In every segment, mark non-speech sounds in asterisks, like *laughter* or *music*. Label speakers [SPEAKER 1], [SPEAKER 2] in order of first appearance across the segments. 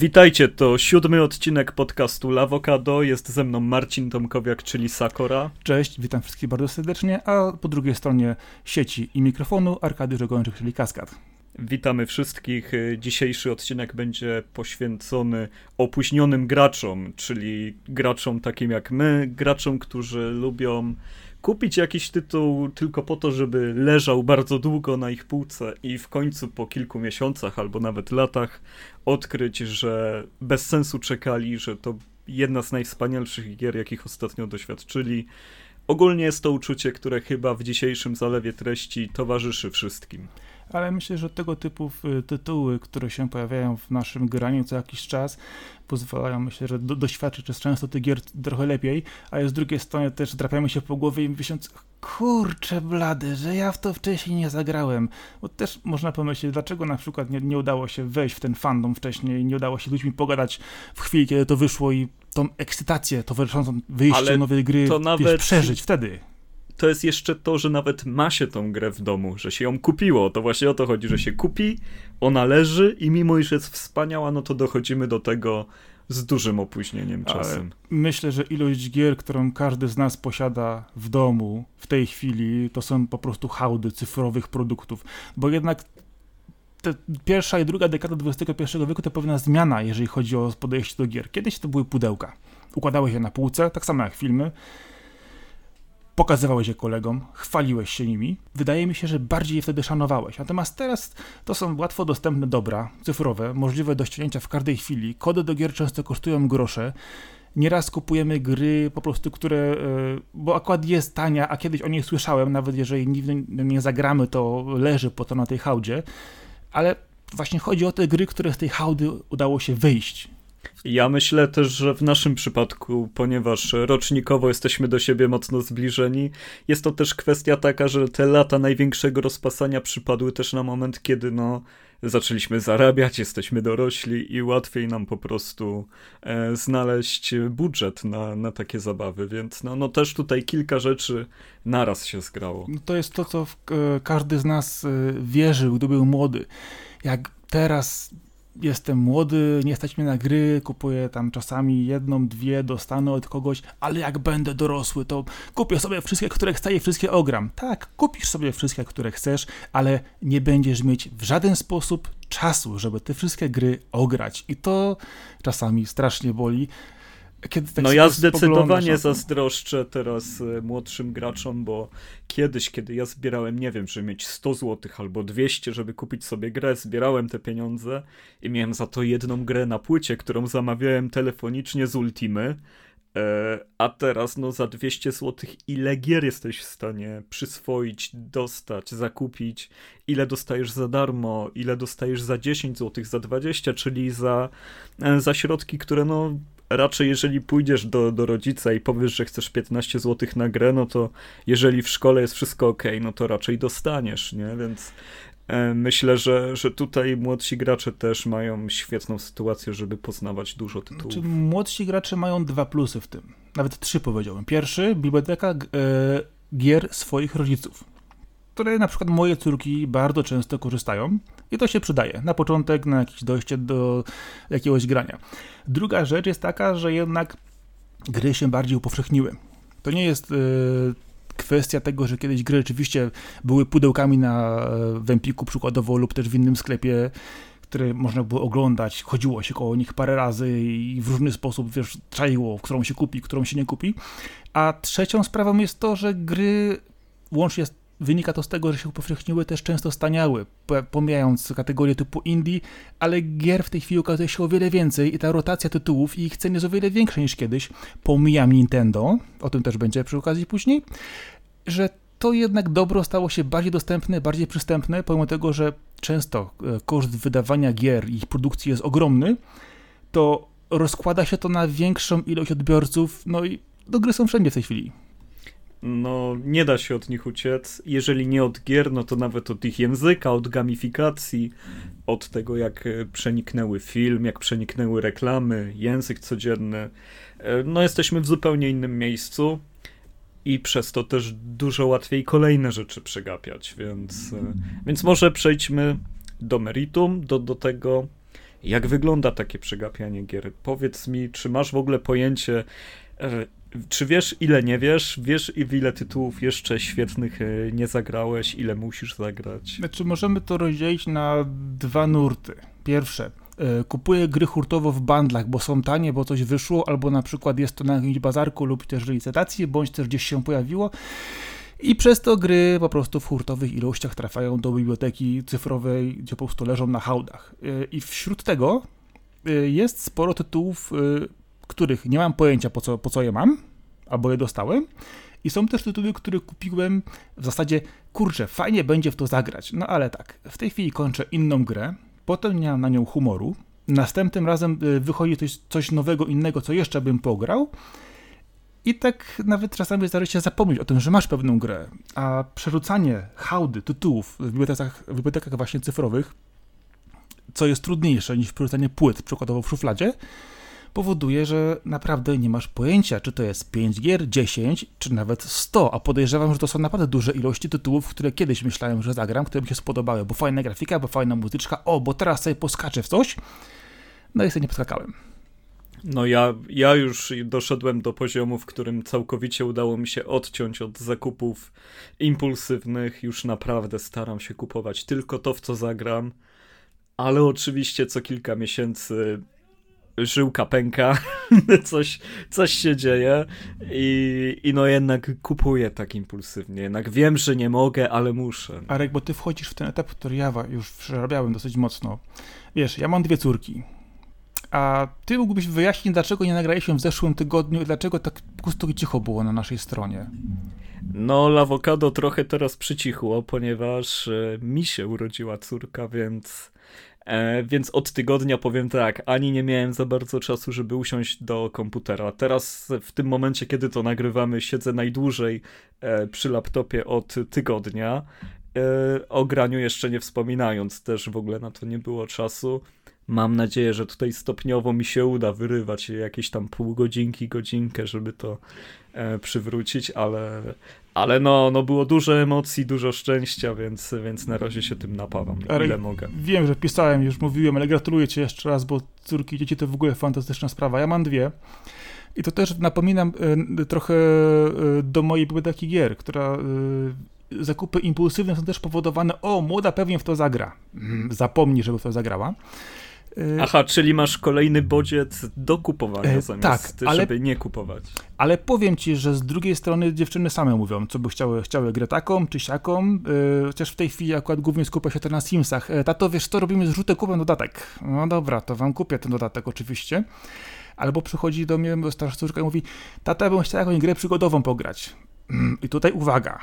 [SPEAKER 1] Witajcie, to siódmy odcinek podcastu Lawokado. Jest ze mną Marcin Tomkowiak, czyli Sakora.
[SPEAKER 2] Cześć, witam wszystkich bardzo serdecznie, a po drugiej stronie sieci i mikrofonu Arkadiusz Ogończyk, czyli Kaskad.
[SPEAKER 1] Witamy wszystkich. Dzisiejszy odcinek będzie poświęcony opóźnionym graczom, czyli graczom takim jak my, graczom, którzy lubią kupić jakiś tytuł tylko po to, żeby leżał bardzo długo na ich półce i w końcu po kilku miesiącach albo nawet latach odkryć, że bez sensu czekali, że to jedna z najwspanialszych gier, jakich ostatnio doświadczyli. Ogólnie jest to uczucie, które chyba w dzisiejszym zalewie treści towarzyszy wszystkim
[SPEAKER 2] ale myślę, że tego typu y, tytuły, które się pojawiają w naszym graniu co jakiś czas, pozwalają, myślę, że do, doświadczyć często tych gier trochę lepiej, a z drugiej strony też drapiamy się po głowie i myśląc, kurczę blady, że ja w to wcześniej nie zagrałem. Bo też można pomyśleć, dlaczego na przykład nie, nie udało się wejść w ten fandom wcześniej, nie udało się ludźmi pogadać w chwili, kiedy to wyszło i tą ekscytację towarzyszącą wyjściu nowej gry to nawet... wiesz, przeżyć wtedy
[SPEAKER 1] to jest jeszcze to, że nawet ma się tą grę w domu, że się ją kupiło. To właśnie o to chodzi, że się kupi, ona leży i mimo iż jest wspaniała, no to dochodzimy do tego z dużym opóźnieniem czasem.
[SPEAKER 2] Myślę, że ilość gier, którą każdy z nas posiada w domu w tej chwili, to są po prostu hałdy cyfrowych produktów, bo jednak pierwsza i druga dekada XXI wieku to pewna zmiana, jeżeli chodzi o podejście do gier. Kiedyś to były pudełka. Układały się na półce, tak samo jak filmy pokazywałeś je kolegom, chwaliłeś się nimi. Wydaje mi się, że bardziej je wtedy szanowałeś. Natomiast teraz to są łatwo dostępne dobra cyfrowe, możliwe do ściągnięcia w każdej chwili. Kody do gier często kosztują grosze. Nieraz kupujemy gry po prostu, które, e, bo akurat jest tania, a kiedyś o niej słyszałem, nawet jeżeli nigdy nie zagramy, to leży po to na tej hałdzie, ale właśnie chodzi o te gry, które z tej hałdy udało się wyjść
[SPEAKER 1] ja myślę też, że w naszym przypadku, ponieważ rocznikowo jesteśmy do siebie mocno zbliżeni, jest to też kwestia taka, że te lata największego rozpasania przypadły też na moment, kiedy no, zaczęliśmy zarabiać, jesteśmy dorośli i łatwiej nam po prostu e, znaleźć budżet na, na takie zabawy, więc no, no też tutaj kilka rzeczy naraz się zgrało.
[SPEAKER 2] No to jest to, co w, e, każdy z nas e, wierzył, gdy był młody. Jak teraz jestem młody, nie stać mnie na gry, kupuję tam czasami jedną, dwie, dostanę od kogoś, ale jak będę dorosły, to kupię sobie wszystkie, które chcę i wszystkie ogram. Tak, kupisz sobie wszystkie, które chcesz, ale nie będziesz mieć w żaden sposób czasu, żeby te wszystkie gry ograć. I to czasami strasznie boli.
[SPEAKER 1] Tak no ja zdecydowanie zazdroszczę teraz e, młodszym graczom, bo kiedyś, kiedy ja zbierałem, nie wiem, żeby mieć 100 zł albo 200, żeby kupić sobie grę, zbierałem te pieniądze i miałem za to jedną grę na płycie, którą zamawiałem telefonicznie z Ultimy, e, a teraz no za 200 zł ile gier jesteś w stanie przyswoić, dostać, zakupić, ile dostajesz za darmo, ile dostajesz za 10 zł, za 20, czyli za, e, za środki, które no raczej jeżeli pójdziesz do, do rodzica i powiesz, że chcesz 15 zł na grę, no to jeżeli w szkole jest wszystko ok, no to raczej dostaniesz, nie? Więc e, myślę, że, że tutaj młodsi gracze też mają świetną sytuację, żeby poznawać dużo tytułów.
[SPEAKER 2] Znaczy, młodsi gracze mają dwa plusy w tym. Nawet trzy powiedziałbym. Pierwszy, biblioteka e, gier swoich rodziców które na przykład moje córki bardzo często korzystają i to się przydaje na początek, na jakieś dojście do jakiegoś grania. Druga rzecz jest taka, że jednak gry się bardziej upowszechniły. To nie jest yy, kwestia tego, że kiedyś gry rzeczywiście były pudełkami na e, Wempiku przykładowo lub też w innym sklepie, które można było oglądać, chodziło się koło nich parę razy i w różny sposób, wiesz, czaiło, którą się kupi, którą się nie kupi. A trzecią sprawą jest to, że gry łącznie z Wynika to z tego, że się upowszechniły też często staniały, pomijając kategorię typu indie, ale gier w tej chwili okazuje się o wiele więcej i ta rotacja tytułów i ich cen jest o wiele większa niż kiedyś. Pomijam Nintendo, o tym też będzie przy okazji później, że to jednak dobro stało się bardziej dostępne, bardziej przystępne, pomimo tego, że często e, koszt wydawania gier i ich produkcji jest ogromny, to rozkłada się to na większą ilość odbiorców, no i do gry są wszędzie w tej chwili
[SPEAKER 1] no nie da się od nich uciec. Jeżeli nie od gier, no to nawet od ich języka, od gamifikacji, od tego jak e, przeniknęły film, jak przeniknęły reklamy, język codzienny. E, no jesteśmy w zupełnie innym miejscu i przez to też dużo łatwiej kolejne rzeczy przegapiać, więc, e, więc może przejdźmy do meritum, do, do tego, Jak wygląda takie przegapianie gier? Powiedz mi, czy masz w ogóle pojęcie, czy wiesz, ile nie wiesz? Wiesz, ile tytułów jeszcze świetnych e, nie zagrałeś? Ile musisz zagrać?
[SPEAKER 2] Znaczy, możemy to rozdzielić na dwa nurty. Pierwsze, e, kupuję gry hurtowo w bandlach, bo są tanie, bo coś wyszło, albo na przykład jest to na jakimś bazarku lub też licytacji, bądź też gdzieś się pojawiło. I przez to gry po prostu w hurtowych ilościach trafiają do biblioteki cyfrowej, gdzie po prostu leżą na hałdach. E, I wśród tego jest sporo tytułów których nie mam pojęcia po co, po co je mam, albo je dostałem. I są też tytuły, które kupiłem w zasadzie, kurczę, fajnie będzie w to zagrać. No ale tak, w tej chwili kończę inną grę, potem nie mam na nią humoru, następnym razem y, wychodzi coś, coś nowego, innego, co jeszcze bym pograł. I tak nawet czasami zdarzy się zapomnieć o tym, że masz pewną grę, a przerzucanie hałdy tytułów w bibliotekach, w bibliotekach właśnie cyfrowych, co jest trudniejsze niż przerzucanie płyt, przykładowo w szufladzie, powoduje, że naprawdę nie masz pojęcia, czy to jest 5 gier, 10, czy nawet 100, a podejrzewam, że to są naprawdę duże ilości tytułów, które kiedyś myślałem, że zagram, które mi się spodobały, bo fajna grafika, bo fajna muzyczka, o, bo teraz sobie poskaczę w coś, no i sobie nie poskakałem.
[SPEAKER 1] No ja, ja już doszedłem do poziomu, w którym całkowicie udało mi się odciąć od zakupów impulsywnych. Już naprawdę staram się kupować tylko to, w co zagram. Ale oczywiście co kilka miesięcy żyłka pęka, *laughs* coś, coś się dzieje i, i no jednak kupuję tak impulsywnie. Jednak wiem, że nie mogę, ale muszę.
[SPEAKER 2] Arek, bo ty wchodzisz w ten etap, który ja już przerabiałem dosyć mocno. Wiesz, ja mam dwie córki. A ty mógłbyś wyjaśnić, dlaczego nie nagraliśmy w zeszłym tygodniu i dlaczego tak po prostu cicho było na naszej stronie?
[SPEAKER 1] No, Lawokado trochę teraz przycichło, ponieważ e, mi się urodziła córka, więc E, więc od tygodnia powiem tak, ani nie miałem za bardzo czasu, żeby usiąść do komputera. Teraz w tym momencie, kiedy to nagrywamy, siedzę najdłużej e, przy laptopie od tygodnia. E, o graniu jeszcze nie wspominając, też w ogóle na to nie było czasu. Mam nadzieję, że tutaj stopniowo mi się uda wyrywać jakieś tam pół godzinki, godzinkę, żeby to przywrócić, ale, ale no, no było dużo emocji, dużo szczęścia, więc, więc na razie się tym napawam, ale ile mogę.
[SPEAKER 2] Wiem, że pisałem, już mówiłem, ale gratuluję ci jeszcze raz, bo córki dzieci to w ogóle fantastyczna sprawa. Ja mam dwie. I to też napominam y, trochę y, do mojej biblioteki gier, która y, zakupy impulsywne są też powodowane, o, młoda pewnie w to zagra. Mm, zapomnij, żeby w to zagrała.
[SPEAKER 1] Y, Aha, czyli masz kolejny bodziec do kupowania e, zamiast, tak, ale, żeby nie kupować.
[SPEAKER 2] Ale powiem ci, że z drugiej strony dziewczyny same mówią, co by chciały, chciały grę taką czy siaką, yy, chociaż w tej chwili akurat głównie skupia się to na Simsach. E, tato, wiesz co, robimy zrzutę, kupię dodatek. No dobra, to wam kupię ten dodatek oczywiście. Albo przychodzi do mnie starsza córka i mówi, tata, bym chciała jakąś grę przygodową pograć. Mm, I tutaj uwaga,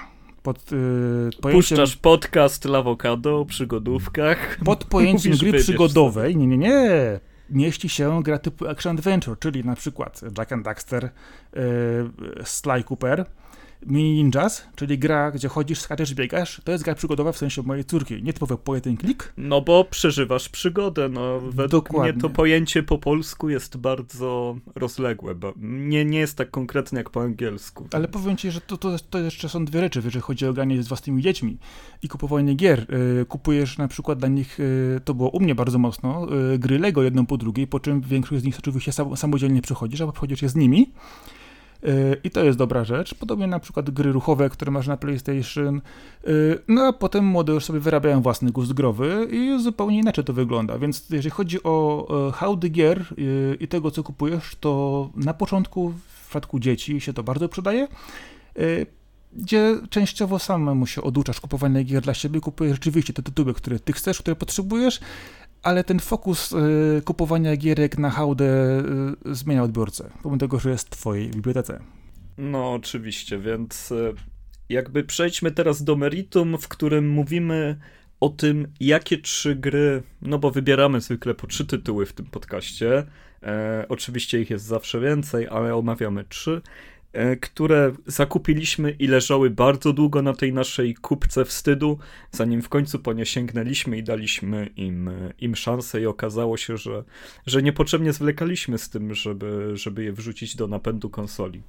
[SPEAKER 2] pod
[SPEAKER 1] yy, pojęciem... Puszczasz podcast Lawokado o przygodówkach.
[SPEAKER 2] Pod pojęciem Mówisz, gry przygodowej, nie, nie, nie, mieści się gra typu Action Adventure, czyli na przykład Jack and Daxter, yy, Sly Cooper, Mini Ninjas, czyli gra, gdzie chodzisz, skaczesz, biegasz, to jest gra przygodowa w sensie mojej córki, nie typowy pojedyn klik.
[SPEAKER 1] No bo przeżywasz przygodę, no według Dokładnie. mnie to pojęcie po polsku jest bardzo rozległe, bo nie, nie jest tak konkretne jak po angielsku.
[SPEAKER 2] Ale powiem ci, że to, to, to jeszcze są dwie rzeczy, jeżeli chodzi o granie z własnymi dziećmi i kupowanie gier. Yy, kupujesz na przykład dla nich, yy, to było u mnie bardzo mocno, yy, gry Lego jedną po drugiej, po czym większość z nich oczywiście sam, samodzielnie przychodzisz, albo przychodzisz je z nimi Y, I to jest dobra rzecz. Podobnie na przykład gry ruchowe, które masz na PlayStation. Y, no a potem młode już sobie wyrabiają własny gust growy i zupełnie inaczej to wygląda. Więc jeżeli chodzi o hałdy gier i tego, co kupujesz, to na początku w przypadku dzieci się to bardzo przydaje gdzie częściowo samemu się oduczasz kupowania gier dla siebie, kupujesz rzeczywiście te tytuły, które ty chcesz, które potrzebujesz, ale ten fokus y, kupowania gierek na hałdę y, zmienia odbiorcę, pomimo tego, że jest w twojej bibliotece.
[SPEAKER 1] No, oczywiście, więc y, jakby przejdźmy teraz do meritum, w którym mówimy o tym, jakie trzy gry, no bo wybieramy zwykle po trzy tytuły w tym podcaście. E, oczywiście ich jest zawsze więcej, ale omawiamy trzy. E, które zakupiliśmy i leżały bardzo długo na tej naszej kupce wstydu, zanim w końcu po nie sięgnęliśmy i daliśmy im, im szansę i okazało się, że, że niepotrzebnie zwlekaliśmy z tym, żeby, żeby je wrzucić do napędu konsoli.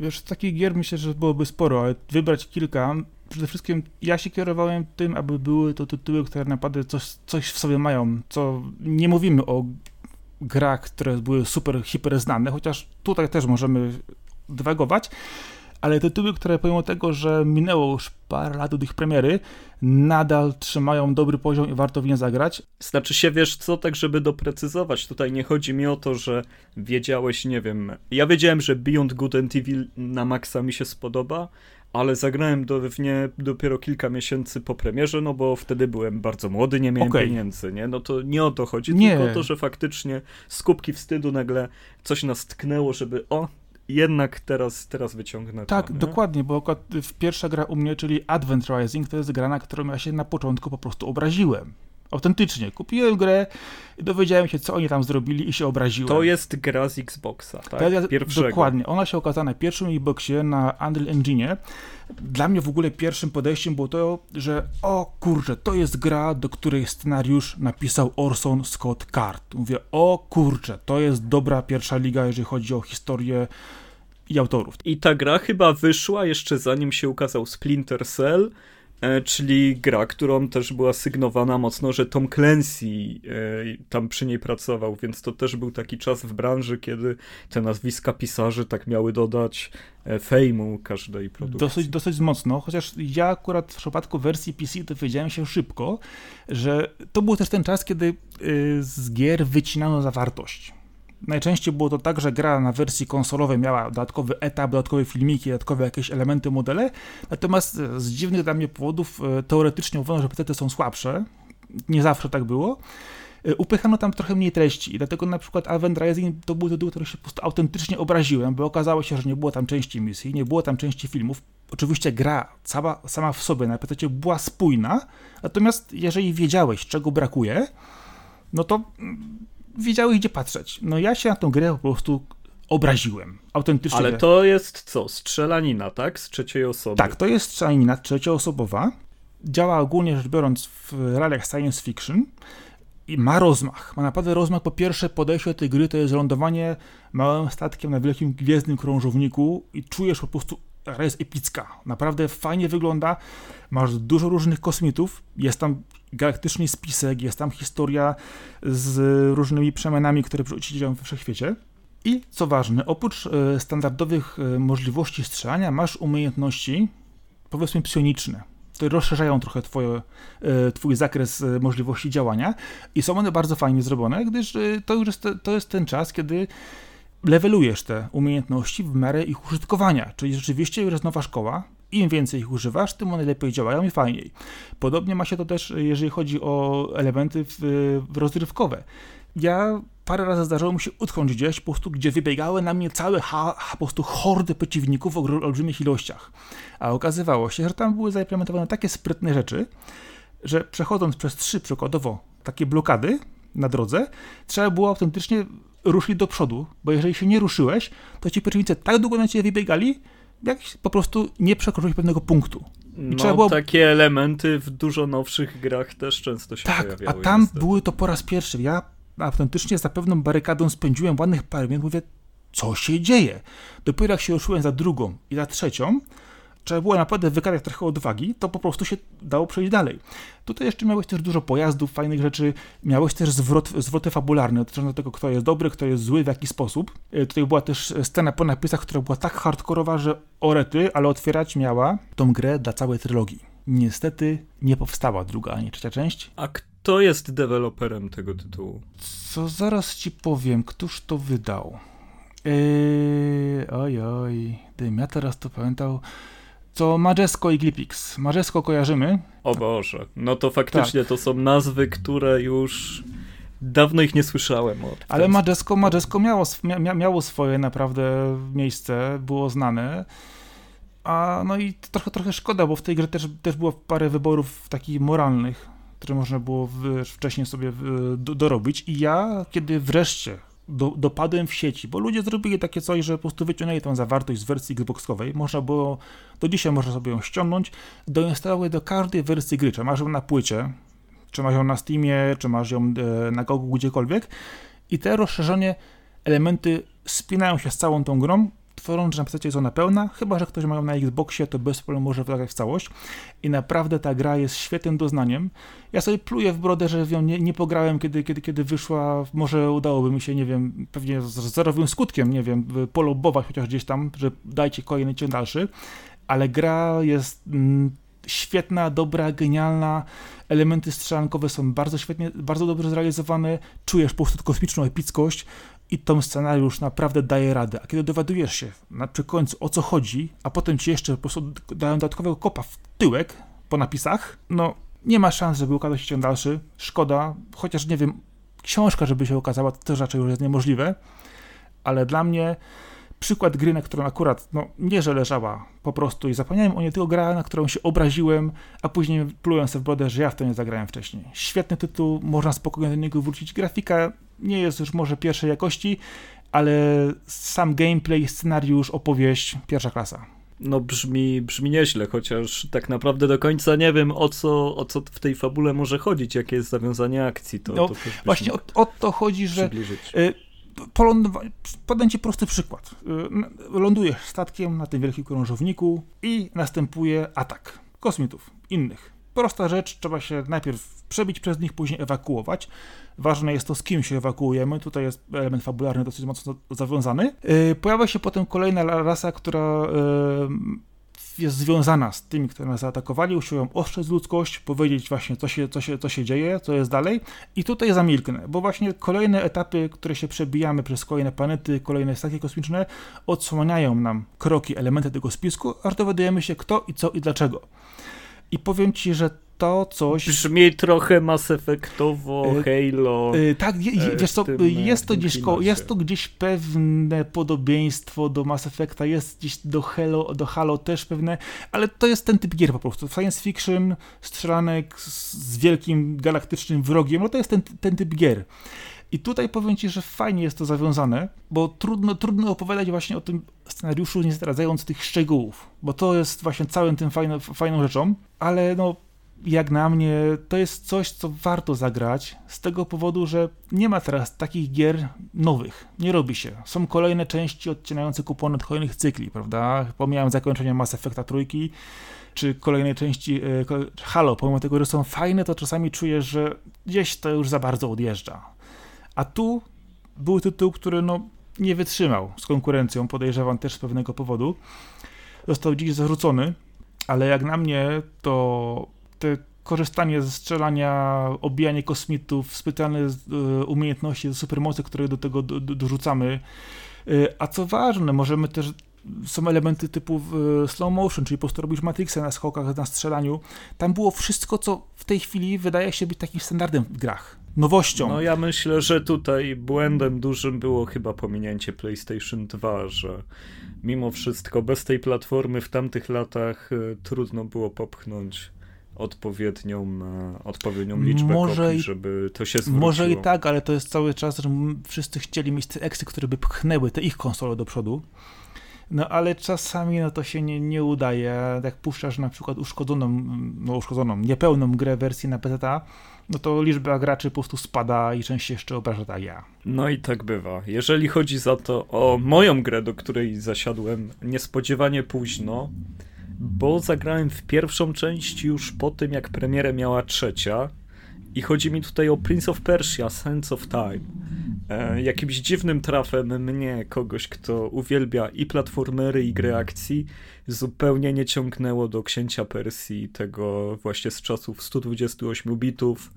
[SPEAKER 2] Wiesz, takich gier myślę, że byłoby sporo, ale wybrać kilka przede wszystkim ja się kierowałem tym, aby były to tytuły, które naprawdę coś, coś w sobie mają, co nie mówimy o grach, które były super, hiper znane, chociaż tutaj też możemy dywagować, ale tytuły, które pomimo tego, że minęło już parę lat od ich premiery, nadal trzymają dobry poziom i warto w nie zagrać.
[SPEAKER 1] Znaczy się, wiesz co, tak żeby doprecyzować, tutaj nie chodzi mi o to, że wiedziałeś, nie wiem, ja wiedziałem, że Beyond Good and Evil na maksa mi się spodoba, ale zagrałem do, w nie dopiero kilka miesięcy po premierze, no bo wtedy byłem bardzo młody, nie miałem okay. pieniędzy, nie? No to nie o to chodzi, nie. tylko o to, że faktycznie z kubki wstydu nagle coś nas tknęło, żeby o, jednak teraz, teraz wyciągnę
[SPEAKER 2] Tak,
[SPEAKER 1] to,
[SPEAKER 2] dokładnie, bo pierwsza gra u mnie, czyli Advent Rising, to jest gra, na którą ja się na początku po prostu obraziłem. Autentycznie. Kupiłem grę i dowiedziałem się, co oni tam zrobili i się obraziłem.
[SPEAKER 1] To jest gra z Xboxa, tak? Ja, Pierwszego.
[SPEAKER 2] Dokładnie. Ona się okazała na pierwszym Xboxie, na Unreal Engine. Dla mnie w ogóle pierwszym podejściem było to, że o kurczę, to jest gra, do której scenariusz napisał Orson Scott Card. Mówię, o kurczę, to jest dobra pierwsza liga, jeżeli chodzi o historię i autorów.
[SPEAKER 1] I ta gra chyba wyszła jeszcze zanim się ukazał Splinter Cell, czyli gra, którą też była sygnowana mocno, że Tom Clancy e, tam przy niej pracował, więc to też był taki czas w branży, kiedy te nazwiska pisarzy tak miały dodać e, fejmu każdej produkcji.
[SPEAKER 2] Dosyć, dosyć mocno, chociaż ja akurat w przypadku wersji PC dowiedziałem się szybko, że to był też ten czas, kiedy z gier wycinano zawartość. Najczęściej było to tak, że gra na wersji konsolowej miała dodatkowy etap, dodatkowe filmiki, dodatkowe jakieś elementy, modele, natomiast z dziwnych dla mnie powodów e, teoretycznie uważano, że PC są słabsze. Nie zawsze tak było. E, upychano tam trochę mniej treści dlatego na przykład Advent Rising to był tytuł, który się po prostu autentycznie obraziłem, bo okazało się, że nie było tam części misji, nie było tam części filmów. Oczywiście gra sama w sobie na PC była spójna, natomiast jeżeli wiedziałeś, czego brakuje, no to mm, wiedziały gdzie patrzeć. No ja się na tą grę po prostu obraziłem. Autentycznie.
[SPEAKER 1] Ale to jest co? Strzelanina, tak? Z trzeciej osoby.
[SPEAKER 2] Tak, to jest strzelanina trzecioosobowa. Działa ogólnie rzecz biorąc w realiach science fiction i ma rozmach. Ma naprawdę rozmach. Po pierwsze, podejście do tej gry to jest lądowanie małym statkiem na wielkim gwiezdnym krążowniku i czujesz po prostu gra jest epicka. Naprawdę fajnie wygląda. Masz dużo różnych kosmitów. Jest tam galaktyczny spisek, jest tam historia z różnymi przemianami, które dzieją we wszechświecie. I co ważne, oprócz e, standardowych e, możliwości strzelania, masz umiejętności, powiedzmy, psioniczne, które rozszerzają trochę twoje, e, twój zakres możliwości działania i są one bardzo fajnie zrobione, gdyż to już jest, to jest ten czas, kiedy levelujesz te umiejętności w miarę ich użytkowania, czyli rzeczywiście jest nowa szkoła, im więcej ich używasz, tym one lepiej działają i fajniej. Podobnie ma się to też, jeżeli chodzi o elementy w, w rozrywkowe. Ja parę razy zdarzało mi się utknąć gdzieś, po prostu, gdzie wybiegały na mnie całe ha, po prostu hordy przeciwników w olbrzymich ilościach. A okazywało się, że tam były zaimplementowane takie sprytne rzeczy, że przechodząc przez trzy przykładowo takie blokady na drodze, trzeba było autentycznie ruszyć do przodu, bo jeżeli się nie ruszyłeś, to ci przeciwnicy tak długo na ciebie wybiegali, jak po prostu nie przekroczyć pewnego punktu.
[SPEAKER 1] I no, było... takie elementy w dużo nowszych grach też często się
[SPEAKER 2] tak,
[SPEAKER 1] pojawiały.
[SPEAKER 2] Tak, a tam niestety. były to po raz pierwszy. Ja autentycznie za pewną barykadą spędziłem ładnych parę minut, mówię, co się dzieje? Dopiero jak się ruszyłem za drugą i za trzecią, trzeba było naprawdę wykazać trochę odwagi, to po prostu się dało przejść dalej. Tutaj jeszcze miałeś też dużo pojazdów, fajnych rzeczy, miałeś też zwrot, zwroty fabularne dotyczące tego, kto jest dobry, kto jest zły, w jaki sposób. E, tutaj była też scena po napisach, która była tak hardkorowa, że orety, ale otwierać miała tą grę dla całej trylogii. Niestety nie powstała druga ani trzecia część.
[SPEAKER 1] A kto jest deweloperem tego tytułu?
[SPEAKER 2] Co zaraz ci powiem, któż to wydał? Eee, oj, oj, gdybym ja teraz to pamiętał, to Majesco i Glipix. Majesco kojarzymy.
[SPEAKER 1] O Boże, no to faktycznie tak. to są nazwy, które już dawno ich nie słyszałem.
[SPEAKER 2] Ale Majesco, Majesco miało, mia, miało swoje naprawdę miejsce, było znane. A no i trochę, trochę szkoda, bo w tej grze też, też było parę wyborów takich moralnych, które można było wcześniej sobie dorobić. I ja, kiedy wreszcie do, dopadłem w sieci, bo ludzie zrobili takie coś, że po prostu wyciągnęli tą zawartość z wersji Xboxowej. Można było, do dzisiaj można sobie ją ściągnąć, doinstalować do każdej wersji gry, czy masz ją na płycie, czy masz ją na Steamie, czy masz ją e, na Gogu, gdziekolwiek. I te rozszerzone elementy spinają się z całą tą grą, tworzą, że na PC jest ona pełna, chyba że ktoś ma ją na Xboxie, to bez problemu może zagrać w całość. I naprawdę ta gra jest świetnym doznaniem. Ja sobie pluję w brodę, że w nią nie, nie pograłem, kiedy, kiedy, kiedy wyszła. Może udałoby mi się, nie wiem, pewnie z zerowym skutkiem, nie wiem, polobować chociaż gdzieś tam, że dajcie kolejny ciąg dalszy. Ale gra jest mm, świetna, dobra, genialna. Elementy strzelankowe są bardzo świetnie, bardzo dobrze zrealizowane. Czujesz po prostu kosmiczną epickość i ten scenariusz naprawdę daje radę. A kiedy dowiadujesz się na przy końcu o co chodzi, a potem ci jeszcze po prostu dają dodatkowego kopa w tyłek po napisach, no nie ma szans, żeby ukazał się ciąg dalszy. Szkoda, chociaż nie wiem, książka, żeby się okazała, to też raczej już jest niemożliwe, ale dla mnie przykład gry, na którą akurat, no nie, że leżała po prostu i zapomniałem o niej, tylko gra, na którą się obraziłem, a później plułem sobie w brodę, że ja w to nie zagrałem wcześniej. Świetny tytuł, można spokojnie do niego wrócić. Grafika nie jest już może pierwszej jakości, ale sam gameplay, scenariusz, opowieść, pierwsza klasa.
[SPEAKER 1] No brzmi, brzmi nieźle, chociaż tak naprawdę do końca nie wiem o co, o co w tej fabule może chodzić, jakie jest zawiązanie akcji. To,
[SPEAKER 2] no,
[SPEAKER 1] to
[SPEAKER 2] właśnie o, o, to chodzi, że y, podam ci prosty przykład. Y, lądujesz statkiem na tym wielkim krążowniku i następuje atak kosmitów, innych. Prosta rzecz, trzeba się najpierw przebić przez nich, później ewakuować. Ważne jest to, z kim się ewakuujemy. Tutaj jest element fabularny dosyć mocno zawiązany. Y, pojawia się potem kolejna rasa, która y, jest związana z tymi, którzy nas zaatakowali, usiłują ostrzec ludzkość, powiedzieć właśnie, co się, co, się, co się dzieje, co jest dalej. I tutaj zamilknę, bo właśnie kolejne etapy, które się przebijamy przez kolejne planety, kolejne stacje kosmiczne, odsłaniają nam kroki, elementy tego spisku, aż dowiadujemy się kto i co i dlaczego. I powiem ci, że to coś...
[SPEAKER 1] Brzmi trochę Mass Effectowo, y, Halo.
[SPEAKER 2] Y, tak, je, wiesz co, jest, to gdzieś jest to gdzieś pewne podobieństwo do Mass Effecta, jest gdzieś do Halo, do Halo też pewne, ale to jest ten typ gier po prostu. Science fiction, strzelanek z wielkim galaktycznym wrogiem, no to jest ten, ten typ gier. I tutaj powiem Ci, że fajnie jest to zawiązane, bo trudno, trudno opowiadać właśnie o tym scenariuszu, nie zdradzając tych szczegółów, bo to jest właśnie całym tym fajno, fajną rzeczą, ale no jak na mnie, to jest coś, co warto zagrać, z tego powodu, że nie ma teraz takich gier nowych. Nie robi się. Są kolejne części odcinające kupony od kolejnych cykli, prawda? Pomijałem zakończenie Mass Effecta trójki, czy kolejnej części e, Halo, pomimo tego, że są fajne, to czasami czuję, że gdzieś to już za bardzo odjeżdża. A tu był tytuł, który no, nie wytrzymał z konkurencją, podejrzewam też z pewnego powodu. Został dziś zarzucony, ale jak na mnie to te korzystanie ze strzelania, obijanie kosmitów, specjalne e, umiejętności, supermocy, które do tego dorzucamy. E, a co ważne, możemy też są elementy typu e, slow motion, czyli po prostu robisz Matrixa na skokach, na strzelaniu. Tam było wszystko, co w tej chwili wydaje się być takim standardem w grach. Nowością.
[SPEAKER 1] No ja myślę, że tutaj błędem dużym było chyba pominięcie PlayStation 2, że mimo wszystko bez tej platformy w tamtych latach trudno było popchnąć odpowiednią, e, odpowiednią liczbę może kopii, żeby to się zwróciło.
[SPEAKER 2] Może i tak, ale to jest cały czas, że wszyscy chcieli mieć te eksy, które by pchnęły te ich konsole do przodu. No ale czasami no, to się nie, nie udaje. Jak puszczasz na przykład uszkodzoną, no uszkodzoną, niepełną grę wersji na PC, no to liczba graczy po prostu spada i częściej jeszcze obraża tak ja.
[SPEAKER 1] No i tak bywa. Jeżeli chodzi za to o moją grę, do której zasiadłem niespodziewanie późno, bo zagrałem w pierwszą część już po tym, jak premierę miała trzecia. I chodzi mi tutaj o Prince of Persia, Sense of Time. E, jakimś dziwnym trafem mnie, kogoś, kto uwielbia i platformery, i gry akcji, zupełnie nie ciągnęło do Księcia Persji, tego właśnie z czasów 128 bitów.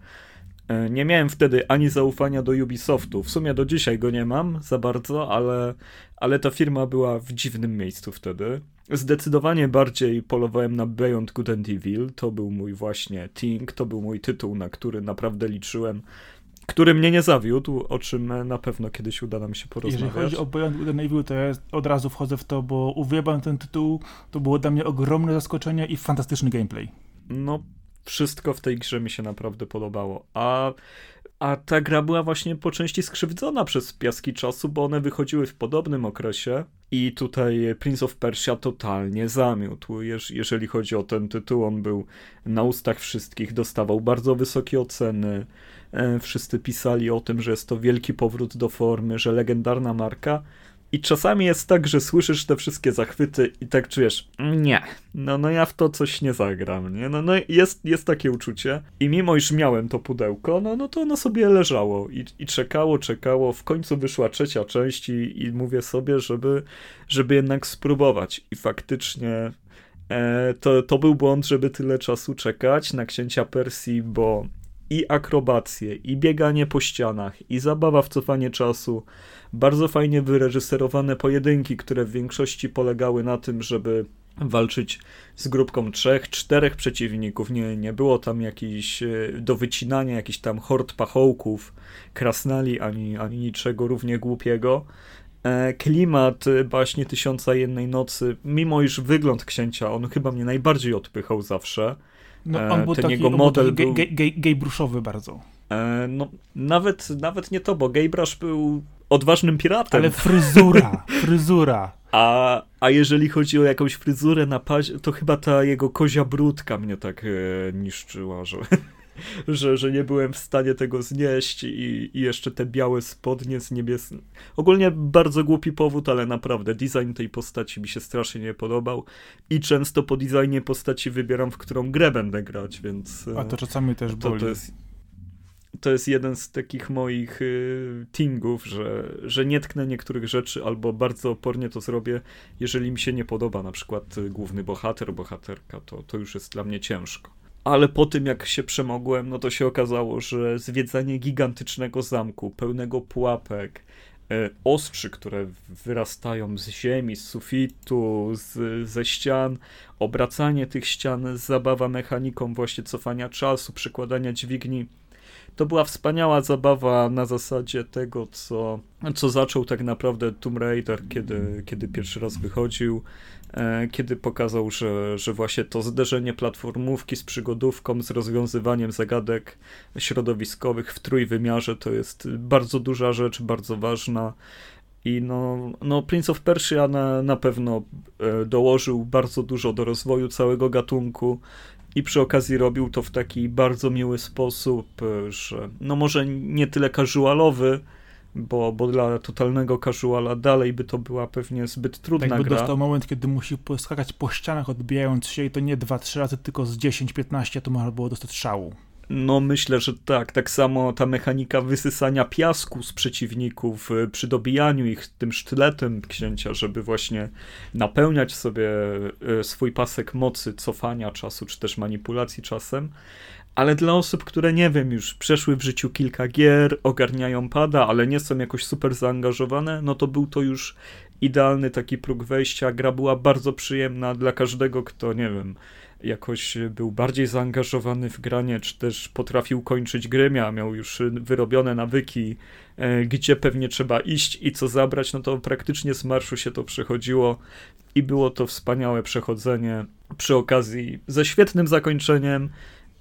[SPEAKER 1] E, nie miałem wtedy ani zaufania do Ubisoftu. W sumie do dzisiaj go nie mam za bardzo, ale, ale ta firma była w dziwnym miejscu wtedy. Zdecydowanie bardziej polowałem na Beyond Good and Evil. To był mój właśnie Ting, to był mój tytuł, na który naprawdę liczyłem, który mnie nie zawiódł, o czym na pewno kiedyś uda nam się porozmawiać.
[SPEAKER 2] Jeżeli chodzi o Beyond and Evil, to ja od razu wchodzę w to, bo uwielbiam ten tytuł. To było dla mnie ogromne zaskoczenie i fantastyczny gameplay.
[SPEAKER 1] No, wszystko w tej grze mi się naprawdę podobało. A a ta gra była właśnie po części skrzywdzona przez piaski czasu, bo one wychodziły w podobnym okresie. I tutaj Prince of Persia totalnie zamiótł. jeżeli chodzi o ten tytuł, on był na ustach wszystkich, dostawał bardzo wysokie oceny. E, wszyscy pisali o tym, że jest to wielki powrót do formy, że legendarna marka. I czasami jest tak, że słyszysz te wszystkie zachwyty i tak czujesz, nie, no, no ja w to coś nie zagram, nie? No, no jest, jest takie uczucie. I mimo iż miałem to pudełko, no, no to ono sobie leżało i, i czekało, czekało. W końcu wyszła trzecia część i, i mówię sobie, żeby, żeby jednak spróbować. I faktycznie e, to, to był błąd, żeby tyle czasu czekać na księcia Persji, bo i akrobacje, i bieganie po ścianach, i zabawa w cofanie czasu. Bardzo fajnie wyreżyserowane pojedynki, które w większości polegały na tym, żeby walczyć z grupką trzech, czterech przeciwników. Nie, nie było tam jakiś e, do wycinania jakiś tam hord pachołków, krasnali, ani, ani niczego równie głupiego. E, klimat baśnie Tysiąca Jednej Nocy, mimo iż wygląd księcia, on chyba mnie najbardziej odpychał zawsze.
[SPEAKER 2] No, on był Ten taki, jego model był gej, gej, gej bruszowy bardzo.
[SPEAKER 1] E, no, nawet, nawet nie to, bo Gaybrush był odważnym piratem.
[SPEAKER 2] Ale fryzura, *laughs* fryzura.
[SPEAKER 1] A, a jeżeli chodzi o jakąś fryzurę na pazie, to chyba ta jego kozia brudka mnie tak e, niszczyła, że, *laughs* że, że nie byłem w stanie tego znieść i, i jeszcze te białe spodnie z niebieskim. Ogólnie bardzo głupi powód, ale naprawdę design tej postaci mi się strasznie nie podobał i często po designie postaci wybieram, w którą grę będę grać, więc...
[SPEAKER 2] A to czasami też boli.
[SPEAKER 1] To, to jest, to jest jeden z takich moich y, tingów, że, że nie tknę niektórych rzeczy albo bardzo opornie to zrobię, jeżeli mi się nie podoba na przykład y, główny bohater, bohaterka, to, to już jest dla mnie ciężko. Ale po tym jak się przemogłem, no to się okazało, że zwiedzanie gigantycznego zamku, pełnego pułapek, y, ostrzy, które wyrastają z ziemi, z sufitu, z, ze ścian, obracanie tych ścian, zabawa mechaniką właśnie cofania czasu, przykładania dźwigni, to była wspaniała zabawa na zasadzie tego, co, co zaczął tak naprawdę Tomb Raider, kiedy, kiedy pierwszy raz wychodził, e, kiedy pokazał, że, że właśnie to zderzenie platformówki z przygodówką, z rozwiązywaniem zagadek środowiskowych w trójwymiarze to jest bardzo duża rzecz, bardzo ważna. I no, no Prince of Persia na, na pewno e, dołożył bardzo dużo do rozwoju całego gatunku i przy okazji robił to w taki bardzo miły sposób, e, że no może nie tyle casualowy, bo, bo dla totalnego casuala dalej by to była pewnie zbyt trudna
[SPEAKER 2] tak
[SPEAKER 1] gra.
[SPEAKER 2] dostał moment, kiedy musi poskakać po ścianach odbijając się i to nie 2-3 razy, tylko z 10-15 to można było dostać szału.
[SPEAKER 1] No myślę, że tak. Tak samo ta mechanika wysysania piasku z przeciwników y, przy dobijaniu ich tym sztyletem księcia, żeby właśnie napełniać sobie y, swój pasek mocy cofania czasu, czy też manipulacji czasem. Ale dla osób, które nie wiem, już przeszły w życiu kilka gier, ogarniają pada, ale nie są jakoś super zaangażowane, no to był to już idealny taki próg wejścia. Gra była bardzo przyjemna dla każdego, kto, nie wiem, jakoś był bardziej zaangażowany w granie, czy też potrafił kończyć gry, miał, miał już wyrobione nawyki, e, gdzie pewnie trzeba iść i co zabrać, no to praktycznie z marszu się to przechodziło i było to wspaniałe przechodzenie przy okazji ze świetnym zakończeniem,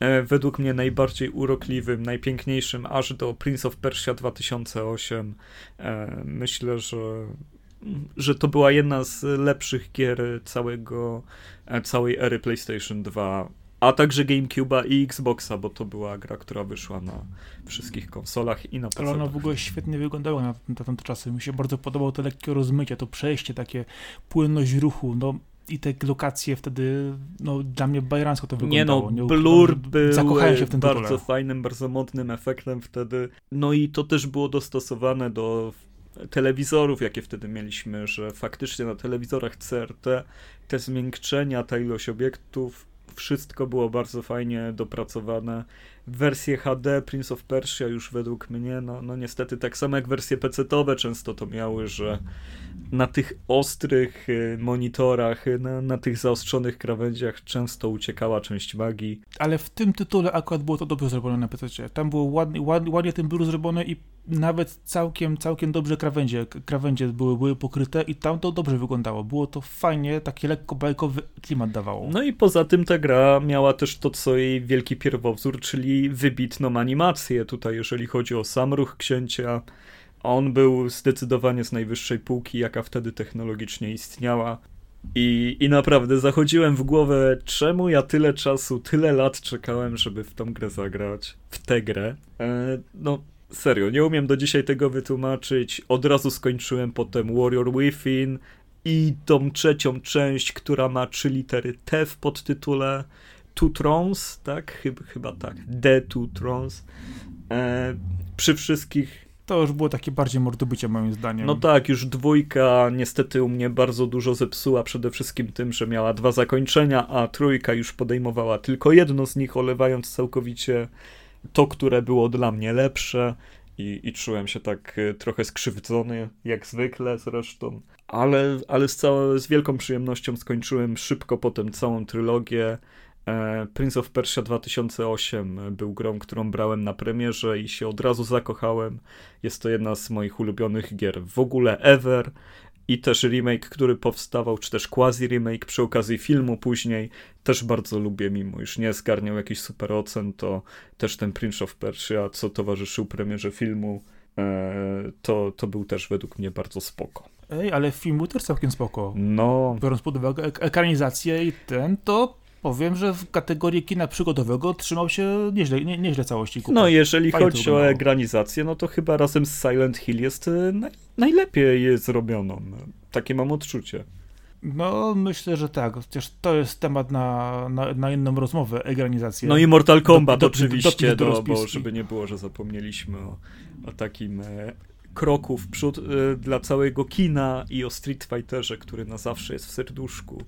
[SPEAKER 1] e, według mnie najbardziej urokliwym, najpiękniejszym aż do Prince of Persia 2008. E, myślę, że że to była jedna z lepszych gier całego, e, całej ery PlayStation 2, a także GameCube'a i Xboxa, bo to była gra, która wyszła na wszystkich konsolach i na PC.
[SPEAKER 2] Ale ona w ogóle świetnie wyglądała na, na tamte czasy. Mi się bardzo podobało to lekkie rozmycie, to przejście, takie płynność ruchu. No, i te lokacje wtedy, no dla mnie bajransko to wyglądało.
[SPEAKER 1] Nie no, Blur był Zakochałem się w tym bardzo tytule. fajnym, bardzo modnym efektem wtedy. No i to też było dostosowane do telewizorów, jakie wtedy mieliśmy, że faktycznie na telewizorach CRT te zmiękczenia, ta ilość obiektów, wszystko było bardzo fajnie dopracowane. Wersje HD Prince of Persia już według mnie, no, no niestety tak samo jak wersje PC-owe często to miały, że na tych ostrych y, monitorach, y, na, na tych zaostrzonych krawędziach często uciekała część magii.
[SPEAKER 2] Ale w tym tytule akurat było to dobrze zrobione na PC. Tam było ładnie, ładnie, ładnie ten był zrobione i nawet całkiem, całkiem dobrze krawędzie, krawędzie były, były pokryte i tam to dobrze wyglądało. Było to fajnie, taki lekko bajkowy klimat dawało.
[SPEAKER 1] No i poza tym ta gra miała też to, co jej wielki pierwowzór, czyli wybitną animację. Tutaj, jeżeli chodzi o sam ruch księcia, on był zdecydowanie z najwyższej półki, jaka wtedy technologicznie istniała. I, I naprawdę zachodziłem w głowę, czemu ja tyle czasu, tyle lat czekałem, żeby w tą grę zagrać, w tę grę. E, no, serio, nie umiem do dzisiaj tego wytłumaczyć. Od razu skończyłem potem Warrior Within i tą trzecią część, która ma trzy litery T w podtytule. Two Thrones, tak? Chyba, chyba tak. The Two Thrones. E, przy wszystkich
[SPEAKER 2] to już było takie bardziej mordobycie moim zdaniem.
[SPEAKER 1] No tak, już dwójka niestety u mnie bardzo dużo zepsuła, przede wszystkim tym, że miała dwa zakończenia, a trójka już podejmowała tylko jedno z nich, olewając całkowicie to, które było dla mnie lepsze i, i czułem się tak e, trochę skrzywdzony, jak zwykle zresztą. Ale, ale z, całą, z wielką przyjemnością skończyłem szybko potem całą trylogię. E, Prince of Persia 2008 był grą, którą brałem na premierze i się od razu zakochałem. Jest to jedna z moich ulubionych gier w ogóle ever i też remake, który powstawał, czy też quasi remake przy okazji filmu później, też bardzo lubię, mimo już nie zgarniał jakichś super ocen, to też ten Prince of Persia, co towarzyszył premierze filmu, e, to, to był też według mnie bardzo spoko.
[SPEAKER 2] Ej, ale film był też całkiem spoko.
[SPEAKER 1] No.
[SPEAKER 2] Biorąc pod uwagę ekranizację i ten, to powiem, że w kategorii kina przygodowego trzymał się nieźle, nie, nieźle całości.
[SPEAKER 1] Kupa. No, jeżeli Fajnie chodzi o egranizację, no to chyba razem z Silent Hill jest e, naj, najlepiej je zrobioną. Takie mam odczucie.
[SPEAKER 2] No, myślę, że tak. Chociaż to jest temat na, na, na inną rozmowę, egranizację.
[SPEAKER 1] No i Mortal Kombat do, do, oczywiście, do, do, bo żeby nie było, że zapomnieliśmy o, o takim e, kroku w przód e, dla całego kina i o Street Fighterze, który na zawsze jest w serduszku.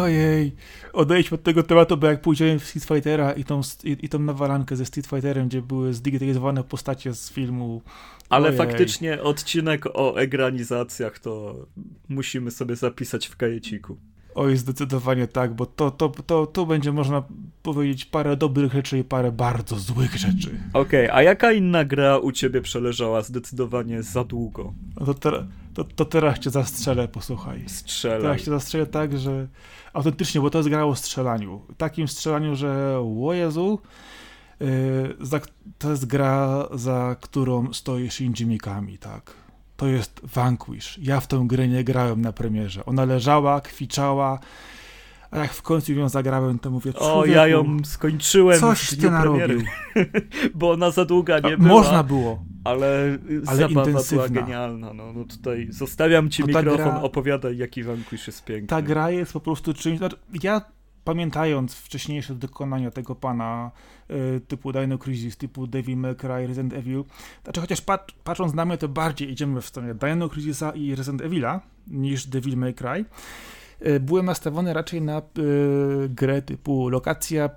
[SPEAKER 2] Ojej, odejdźmy od tego tematu, bo jak pójdziemy w Street Fightera i tą, i, i tą nawalankę ze Street Fighterem, gdzie były zdigitalizowane postacie z filmu.
[SPEAKER 1] Ale Ojej. faktycznie odcinek o egranizacjach to musimy sobie zapisać w kajeciku.
[SPEAKER 2] Oj, zdecydowanie tak, bo to, to, to, to będzie można powiedzieć parę dobrych rzeczy i parę bardzo złych rzeczy.
[SPEAKER 1] Okej, okay, a jaka inna gra u ciebie przeleżała zdecydowanie za długo?
[SPEAKER 2] No to, te, to, to teraz cię zastrzelę, posłuchaj.
[SPEAKER 1] Strzelaj.
[SPEAKER 2] Teraz cię zastrzelę tak, że autentycznie, bo to jest gra o strzelaniu. Takim strzelaniu, że o Jezu, yy, za, to jest gra, za którą stoi Shinji Mikami, tak to jest Vanquish. Ja w tę grę nie grałem na premierze. Ona leżała, kwiczała, a jak w końcu ją zagrałem, to mówię,
[SPEAKER 1] O, ja ją skończyłem coś w dniu premiery. *laughs* Bo ona za długa nie była.
[SPEAKER 2] Można było.
[SPEAKER 1] Ale, ale zabawa intensywna. była genialna. No, no tutaj zostawiam ci mikrofon, gra, opowiadaj jaki Vanquish jest piękny.
[SPEAKER 2] Ta gra jest po prostu czymś... Znaczy, ja pamiętając wcześniejsze dokonania tego pana y, typu Dino Crisis, typu Devil May Cry, Resident Evil, znaczy chociaż pat, patrząc na mnie, to bardziej idziemy w stronę Dino Crisisa i Resident Evila niż Devil May Cry, y, byłem nastawiony raczej na y, grę typu lokacja,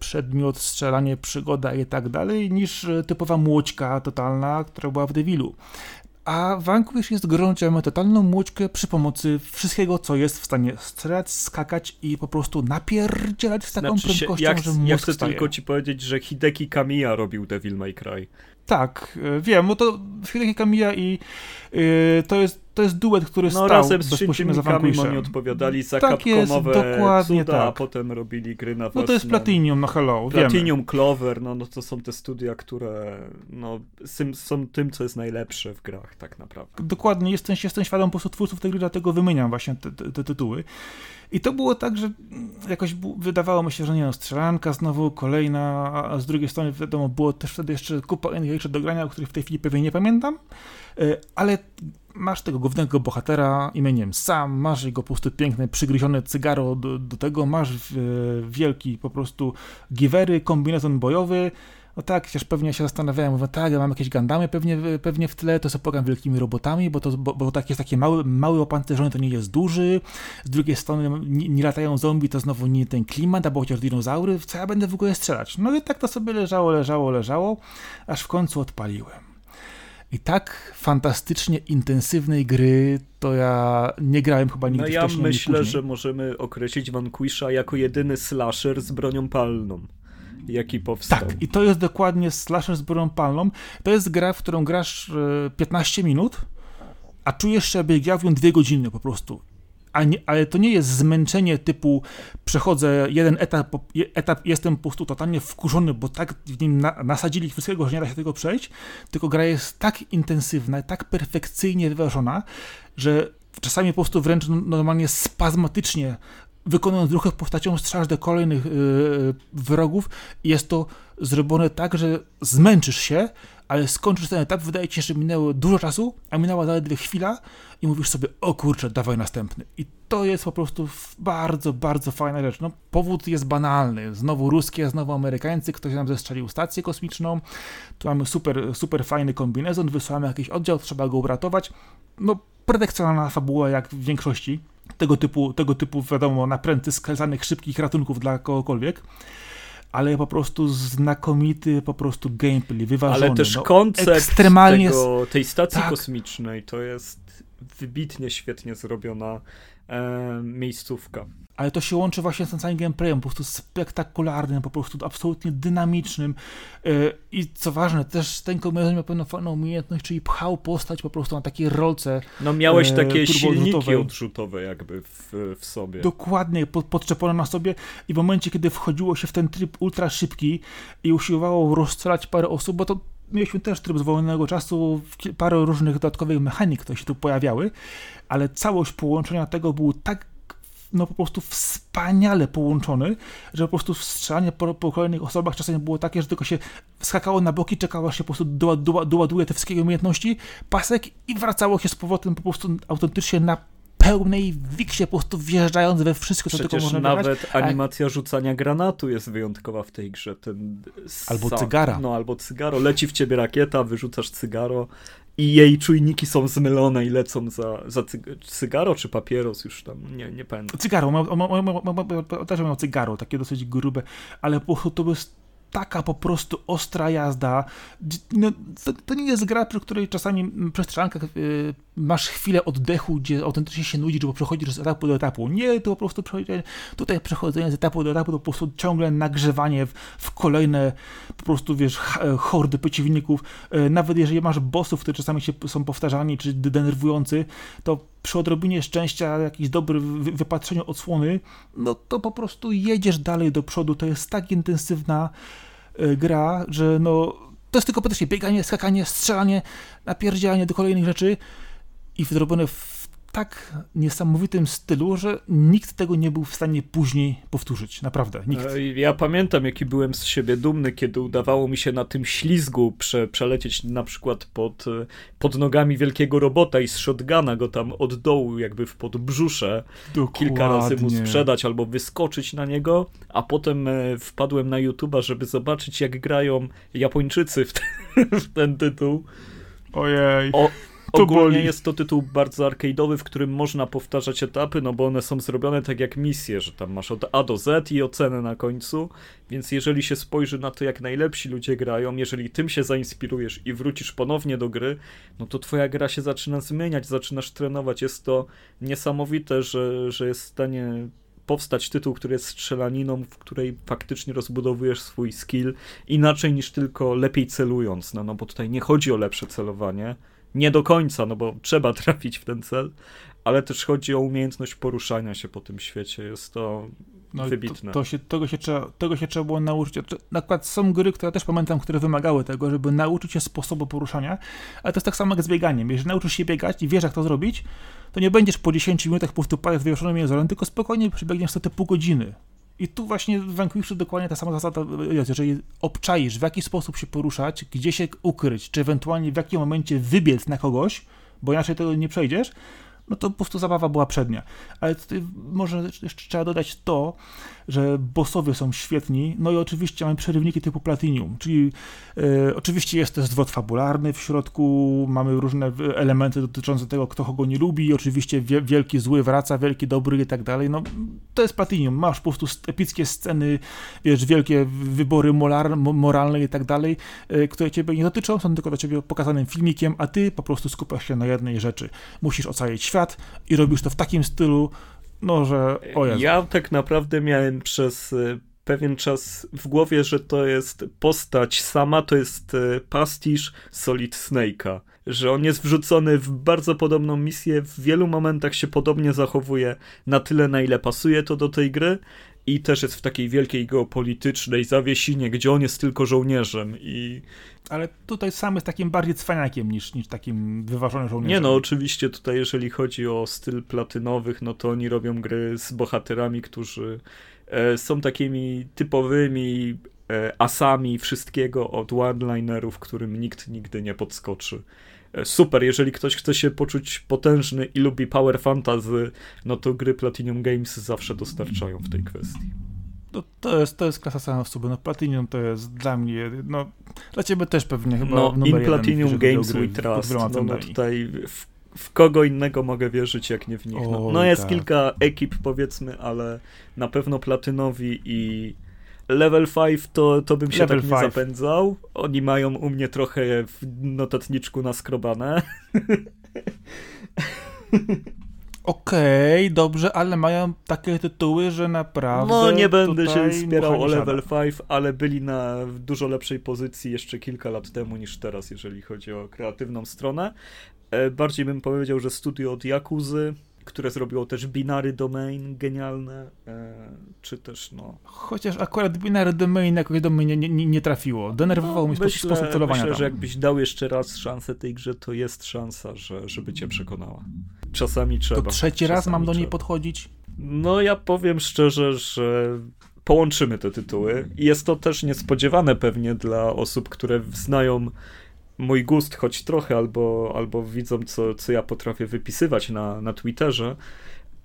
[SPEAKER 2] przedmiot, strzelanie, przygoda i tak dalej, niż typowa młoćka totalna, która była w Devilu a Vanquish jest gdzie mamy totalną młoćkę przy pomocy wszystkiego, co jest w stanie strzelać, skakać i po prostu napierdzielać z taką znaczy prędkością, się,
[SPEAKER 1] jak,
[SPEAKER 2] że mózg
[SPEAKER 1] Ja chcę staje. tylko ci powiedzieć, że Hideki Kamiya robił Devil May Cry.
[SPEAKER 2] Tak, e, wiem, bo to Hideki Kamiya i yy, to jest to jest duet, który no, stał
[SPEAKER 1] razem z bezpośrednio za Vanquishem. oni odpowiadali za tak Capcomowe jest, dokładnie cuda, tak. a potem robili gry na własne.
[SPEAKER 2] No to jest Platinum, no hello,
[SPEAKER 1] Platinum,
[SPEAKER 2] wiemy.
[SPEAKER 1] Clover, no, no to są te studia, które no, są tym, co jest najlepsze w grach tak naprawdę.
[SPEAKER 2] Dokładnie, jestem, jestem świadom po prostu twórców tej gry, dlatego wymieniam właśnie te, te, te tytuły. I to było tak, że jakoś wydawało mi się, że nie no, strzelanka znowu, kolejna, a z drugiej strony wiadomo, było też wtedy jeszcze kupa innych rzeczy do grania, o których w tej chwili pewnie nie pamiętam, e, ale masz tego głównego bohatera imieniem Sam, masz jego po prostu piękne, przygryzione cygaro do, do tego, masz wielki po prostu givery, kombinezon bojowy, no tak, chociaż pewnie się zastanawiałem, mówię, tak, ja mam jakieś gandamy pewnie, pewnie w tle, to zapogam wielkimi robotami, bo to bo, bo tak jest taki mały, mały opancerzony, to nie jest duży, z drugiej strony nie, nie, latają zombie, to znowu nie ten klimat, albo chociaż dinozaury, co ja będę w ogóle strzelać? No i tak to sobie leżało, leżało, leżało, aż w końcu odpaliłem. I tak fantastycznie intensywnej gry to ja nie grałem chyba nigdy
[SPEAKER 1] no ja wcześniej. Ja myślę, że możemy określić Vanquisha jako jedyny slasher z bronią palną jaki powstał.
[SPEAKER 2] Tak, i to jest dokładnie slasher z bronią palną. To jest gra, w którą grasz 15 e, minut, a czujesz, jakby grał w nią dwie godziny po prostu nie, ale to nie jest zmęczenie typu przechodzę jeden etap, etap jestem po prostu totalnie wkurzony, bo tak w nim na, nasadzili wszystkiego, że nie da się tego przejść, tylko gra jest tak intensywna, tak perfekcyjnie wyważona, że czasami po prostu wręcz normalnie spazmatycznie wykonując ruchy postacią do kolejnych yy, wrogów jest to zrobione tak, że zmęczysz się, ale skończysz ten etap, wydaje ci się, że minęło dużo czasu, a minęła zaledwie chwila i mówisz sobie, o kurczę, dawaj następny. I to jest po prostu bardzo, bardzo fajna rzecz. No, powód jest banalny. Znowu ruskie, znowu Amerykańcy, ktoś nam zestrzelił stację kosmiczną, tu mamy super, super fajny kombinezon, wysłamy jakiś oddział, trzeba go uratować. No, predykcjonalna fabuła jak w większości tego typu, tego typu wiadomo, napręty sklesanych, szybkich ratunków dla kogokolwiek ale po prostu znakomity po prostu gameplay, wyważony.
[SPEAKER 1] Ale też
[SPEAKER 2] no,
[SPEAKER 1] koncept
[SPEAKER 2] ekstremalnie...
[SPEAKER 1] tego, tej stacji tak. kosmicznej to jest wybitnie świetnie zrobiona e, miejscówka.
[SPEAKER 2] Ale to się łączy właśnie z tym całym gameplayem, po prostu spektakularnym, po prostu absolutnie dynamicznym. E, i co ważne, też ten kombinezon miał pewną fajną umiejętność, czyli pchał postać po prostu na takiej rolce
[SPEAKER 1] No miałeś e, takie silniki odrzutowe jakby w, w sobie.
[SPEAKER 2] Dokładnie, pod, podczepone na sobie. I w momencie, kiedy wchodziło się w ten tryb ultra szybki i usiłowało rozstrzelać parę osób, bo to mieliśmy też tryb z wolnego czasu, parę różnych dodatkowych mechanik, które się tu pojawiały, ale całość połączenia tego był tak no po prostu wspaniale połączony, że po prostu strzelanie po, po kolejnych osobach czasem było takie, że tylko się skakało na boki, czekało się po prostu doładuje te wszystkie umiejętności, pasek i wracało się z powrotem po prostu autentycznie na pełnej wiksie, po prostu wjeżdżając we wszystko, co
[SPEAKER 1] Przecież
[SPEAKER 2] tylko można
[SPEAKER 1] nawet
[SPEAKER 2] wygrać.
[SPEAKER 1] animacja rzucania granatu jest wyjątkowa w tej grze. Ten
[SPEAKER 2] albo cygara.
[SPEAKER 1] No, albo cygaro. Leci w ciebie rakieta, wyrzucasz cygaro i jej czujniki są zmylone i lecą za, za cygaro czy papieros, już tam nie, nie pamiętam.
[SPEAKER 2] Cygaro, też miał cygaro, takie dosyć grube, ale po, to jest taka po prostu ostra jazda. No, to, to, nie jest gra, przy której czasami strzelankach yy, masz chwilę oddechu, gdzie autentycznie się nudzisz, bo przechodzisz z etapu do etapu. Nie, to po prostu tutaj przechodzenie z etapu do etapu to po prostu ciągle nagrzewanie w, w kolejne po prostu, wiesz, hordy przeciwników. Yy, nawet jeżeli masz bossów, które czasami się są powtarzani czy denerwujący, to przy odrobinie szczęścia, jakiś dobry wypatrzeniu odsłony, no to po prostu jedziesz dalej do przodu. To jest tak intensywna y, gra, że no to jest tylko praktycznie bieganie, skakanie, strzelanie, napierdzielanie do kolejnych rzeczy i zrobione w tak niesamowitym stylu, że nikt tego nie był w stanie później powtórzyć. Naprawdę, nikt.
[SPEAKER 1] E, ja pamiętam, jaki byłem z siebie dumny, kiedy udawało mi się na tym ślizgu prze, przelecieć na przykład pod, e, pod nogami wielkiego robota i z shotguna go tam od dołu jakby w podbrzusze Dokładnie. kilka razy mu sprzedać albo wyskoczyć na niego, a potem e, wpadłem na YouTube'a, żeby zobaczyć jak grają Japończycy w ten, *laughs* w ten tytuł.
[SPEAKER 2] Ojej.
[SPEAKER 1] O, Ogólnie boli. jest to tytuł bardzo arcade'owy, w którym można powtarzać etapy, no bo one są zrobione tak jak misje, że tam masz od A do Z i ocenę na końcu, więc jeżeli się spojrzy na to, jak najlepsi ludzie grają, jeżeli tym się zainspirujesz i wrócisz ponownie do gry, no to twoja gra się zaczyna zmieniać, zaczynasz trenować. Jest to niesamowite, że, że jest w stanie powstać tytuł, który jest strzelaniną, w której faktycznie rozbudowujesz swój skill inaczej niż tylko lepiej celując, no, no bo tutaj nie chodzi o lepsze celowanie, nie do końca, no bo trzeba *laughs* trafić w ten cel, ale też chodzi o umiejętność poruszania się po tym świecie. Jest to no wybitne.
[SPEAKER 2] To, to się, tego, się trzeba, tego się trzeba było nauczyć. Na przykład są gry, które też pamiętam, które wymagały tego, żeby nauczyć się sposobu poruszania, ale to jest tak samo jak z bieganiem. Jeżeli nauczysz się biegać i wiesz, jak to zrobić, to nie będziesz po 10 minutach po prostu padać wywieszonym jęzorem, tylko spokojnie przebiegniesz to te pół godziny. I tu właśnie w Vanquishu dokładnie ta sama zasada jest. Jeżeli obczaisz, w jaki sposób się poruszać, gdzie się ukryć, czy ewentualnie w jakim momencie wybiec na kogoś, bo inaczej tego nie przejdziesz, no to po prostu zabawa była przednia. Ale tutaj może jeszcze trzeba dodać to, że bossowie są świetni, no i oczywiście mamy przerywniki typu Platinum, czyli e, oczywiście jest też zwrot fabularny w środku, mamy różne elementy dotyczące tego, kto kogo nie lubi, oczywiście wielki zły wraca, wielki dobry i tak dalej, no to jest Platinum, masz po prostu epickie sceny, wiesz, wielkie wybory molar, moralne i tak dalej, e, które ciebie nie dotyczą, są tylko do ciebie pokazanym filmikiem, a ty po prostu skupiasz się na jednej rzeczy. Musisz ocalić świat i robisz to w takim stylu, no, że o.
[SPEAKER 1] Ja tak naprawdę miałem przez y, pewien czas w głowie, że to jest postać sama, to jest y, pastisz Solid Snake'a. Że on jest wrzucony w bardzo podobną misję, w wielu momentach się podobnie zachowuje na tyle, na ile pasuje to do tej gry i też jest w takiej wielkiej geopolitycznej zawiesinie, gdzie on jest tylko żołnierzem i...
[SPEAKER 2] Ale tutaj sam jest takim bardziej cwaniakiem niż, niż takim wyważonym żołnierzem.
[SPEAKER 1] Nie no, oczywiście tutaj jeżeli chodzi o styl platynowych, no to oni robią gry z bohaterami, którzy e, są takimi typowymi e, asami wszystkiego od one-linerów, którym nikt nigdy nie podskoczy. E, super, jeżeli ktoś chce się poczuć potężny i lubi power fantasy, no to gry Platinum Games zawsze dostarczają w tej kwestii.
[SPEAKER 2] No, to, jest, to jest klasa sama w sobie. No, Platinum to jest dla mnie, no dla ciebie też pewnie chyba
[SPEAKER 1] No, in Platinum Games we trust. No, no tutaj w, w, kogo innego mogę wierzyć, jak nie w nich. No, no jest tak. kilka ekip powiedzmy, ale na pewno Platynowi i Level 5 to, to bym się Level tak five. nie zapędzał. Oni mają u mnie trochę w notatniczku naskrobane. *laughs*
[SPEAKER 2] Okej, okay, dobrze, ale mają takie tytuły, że naprawdę.
[SPEAKER 1] No, nie będę się wspierał o Level 5, ale byli na dużo lepszej pozycji jeszcze kilka lat temu niż teraz, jeżeli chodzi o kreatywną stronę. E, bardziej bym powiedział, że studio od Yakuzy które zrobiło też Binary Domain, genialne, e, czy też no...
[SPEAKER 2] Chociaż akurat Binary Domain jakoś do mnie nie, nie, nie trafiło. Denerwował no, mnie myślę, sposób celowania
[SPEAKER 1] Myślę,
[SPEAKER 2] tam.
[SPEAKER 1] że jakbyś dał jeszcze raz szansę tej grze, to jest szansa, że, żeby cię przekonała. Czasami trzeba.
[SPEAKER 2] To trzeci raz mam do niej trzeba. podchodzić?
[SPEAKER 1] No ja powiem szczerze, że połączymy te tytuły jest to też niespodziewane pewnie dla osób, które znają mój gust choć trochę, albo, albo widzą, co, co ja potrafię wypisywać na, na Twitterze.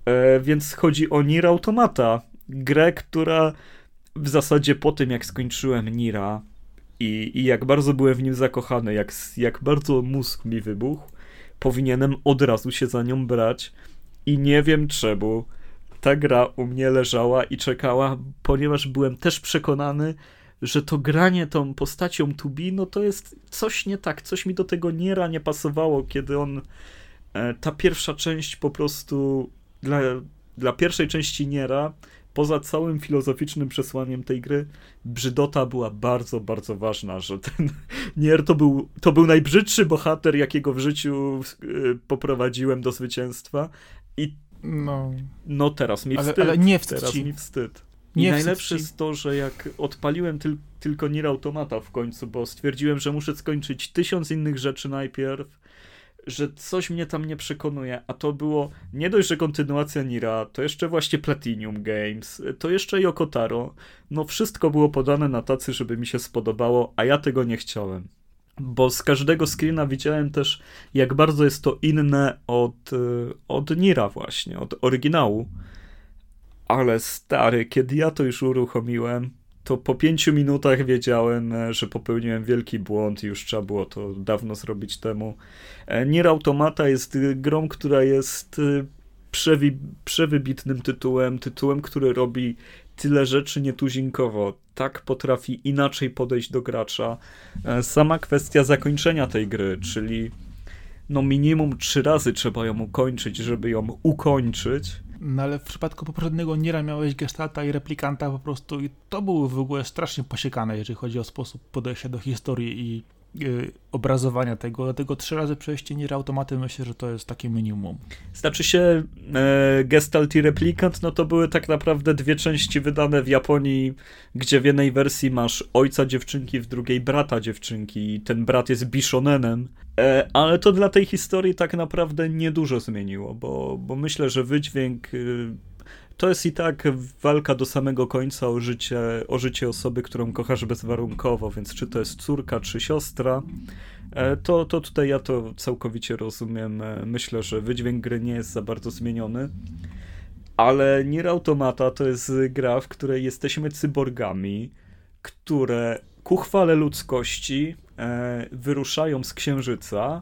[SPEAKER 1] E, więc chodzi o Nier Automata. Grę, która w zasadzie po tym, jak skończyłem Nira i, i jak bardzo byłem w nim zakochany, jak, jak bardzo mózg mi wybuchł, powinienem od razu się za nią brać. I nie wiem czemu ta gra u mnie leżała i czekała, ponieważ byłem też przekonany, że to granie tą postacią Tubi, no to jest coś nie tak, coś mi do tego Niera nie pasowało, kiedy on, e, ta pierwsza część po prostu, dla, dla pierwszej części Niera, poza całym filozoficznym przesłaniem tej gry, brzydota była bardzo, bardzo ważna, że ten *laughs* Nier to był, to był najbrzydszy bohater, jakiego w życiu e, poprowadziłem do zwycięstwa i no, no teraz mi wstyd. Ale, ale nie wstyd teraz mi wstyd. I najlepsze jest to, że jak odpaliłem tyl tylko Nier Automata w końcu, bo stwierdziłem, że muszę skończyć tysiąc innych rzeczy najpierw, że coś mnie tam nie przekonuje, a to było nie dość, że kontynuacja Nira, to jeszcze właśnie Platinum Games, to jeszcze Yokotaro. No wszystko było podane na tacy, żeby mi się spodobało, a ja tego nie chciałem. Bo z każdego screena widziałem też, jak bardzo jest to inne od, y, od Nira właśnie, od oryginału. Ale stary, kiedy ja to już uruchomiłem, to po pięciu minutach wiedziałem, e, że popełniłem wielki błąd i już trzeba było to dawno zrobić temu. E, Nier Automata jest grą, która jest e, przewi przewybitnym tytułem, tytułem, który robi tyle rzeczy nietuzinkowo, tak potrafi inaczej podejść do gracza. Sama kwestia zakończenia tej gry, czyli no minimum trzy razy trzeba ją ukończyć, żeby ją ukończyć,
[SPEAKER 2] no ale w przypadku poprzedniego Niera miałeś gestalta i replikanta po prostu i to było w ogóle strasznie posiekane, jeżeli chodzi o sposób podejścia do historii i obrazowania tego, dlatego trzy razy przejście Niera automaty myślę, że to jest takie minimum.
[SPEAKER 1] Znaczy się e, gestalt i replikant, no to były tak naprawdę dwie części wydane w Japonii, gdzie w jednej wersji masz ojca dziewczynki, w drugiej brata dziewczynki i ten brat jest bishonenem, E, ale to dla tej historii tak naprawdę niedużo zmieniło, bo, bo myślę, że wydźwięk y, to jest i tak walka do samego końca o życie, o życie osoby, którą kochasz bezwarunkowo, więc czy to jest córka, czy siostra, e, to, to tutaj ja to całkowicie rozumiem. E, myślę, że wydźwięk gry nie jest za bardzo zmieniony. Ale Nier Automata to jest gra, w której jesteśmy cyborgami, które ku chwale ludzkości E, wyruszają z Księżyca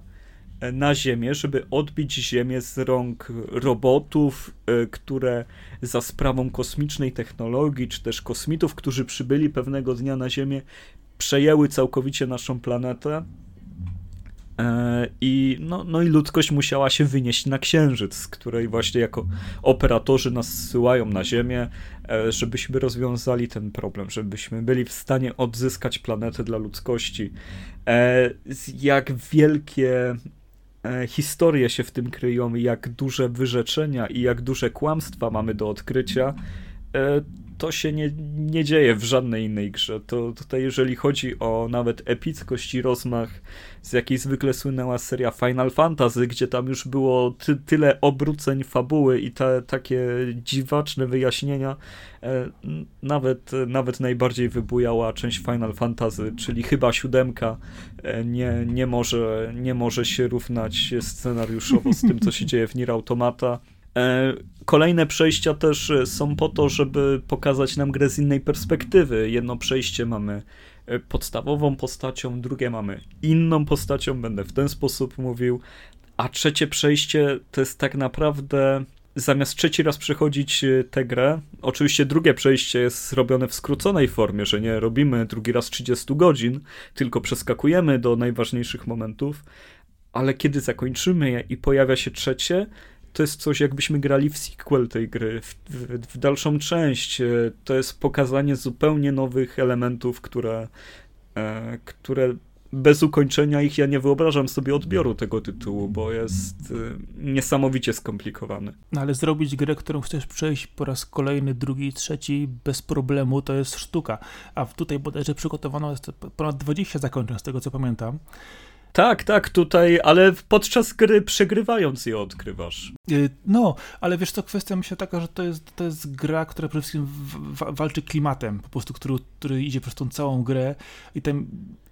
[SPEAKER 1] na Ziemię, żeby odbić Ziemię z rąk robotów, e, które za sprawą kosmicznej technologii, czy też kosmitów, którzy przybyli pewnego dnia na Ziemię, przejęły całkowicie naszą planetę E, I, no, no i ludzkość musiała się wynieść na księżyc, z której właśnie jako operatorzy nas zsyłają na Ziemię, e, żebyśmy rozwiązali ten problem, żebyśmy byli w stanie odzyskać planetę dla ludzkości. Jak wielkie historie się w tym kryją, jak duże wyrzeczenia i jak duże kłamstwa mamy do odkrycia, to się nie, nie dzieje w żadnej innej grze. To tutaj, jeżeli chodzi o nawet epickość i rozmach, z jakiej zwykle słynęła seria Final Fantasy, gdzie tam już było ty, tyle obróceń fabuły i te takie dziwaczne wyjaśnienia, e, nawet, nawet najbardziej wybujała część Final Fantasy, czyli chyba siódemka, e, nie, nie, może, nie może się równać scenariuszowo z tym, co się dzieje w Nier Automata. E, kolejne przejścia też są po to, żeby pokazać nam grę z innej perspektywy. Jedno przejście mamy e, podstawową postacią, drugie mamy inną postacią, będę w ten sposób mówił, a trzecie przejście to jest tak naprawdę zamiast trzeci raz przechodzić e, tę grę, oczywiście drugie przejście jest zrobione w skróconej formie, że nie robimy drugi raz 30 godzin, tylko przeskakujemy do najważniejszych momentów, ale kiedy zakończymy je i pojawia się trzecie, to jest coś, jakbyśmy grali w sequel tej gry, w, w, w, dalszą część. E, to jest pokazanie zupełnie nowych elementów, które, e, które bez ukończenia ich ja nie wyobrażam sobie odbioru tego tytułu, bo jest e, niesamowicie skomplikowany.
[SPEAKER 2] No ale zrobić grę, którą chcesz przejść po raz kolejny, drugi, trzeci bez problemu, to jest sztuka. A tutaj bodajże przygotowano ponad 20 zakończeń, z tego co pamiętam.
[SPEAKER 1] Tak, tak, tutaj, ale podczas gry przegrywając je odkrywasz.
[SPEAKER 2] Y, no, ale wiesz co, kwestia myślę taka, że to jest, to jest gra, która przede wszystkim walczy klimatem, po prostu, który, który idzie przez tą całą grę i te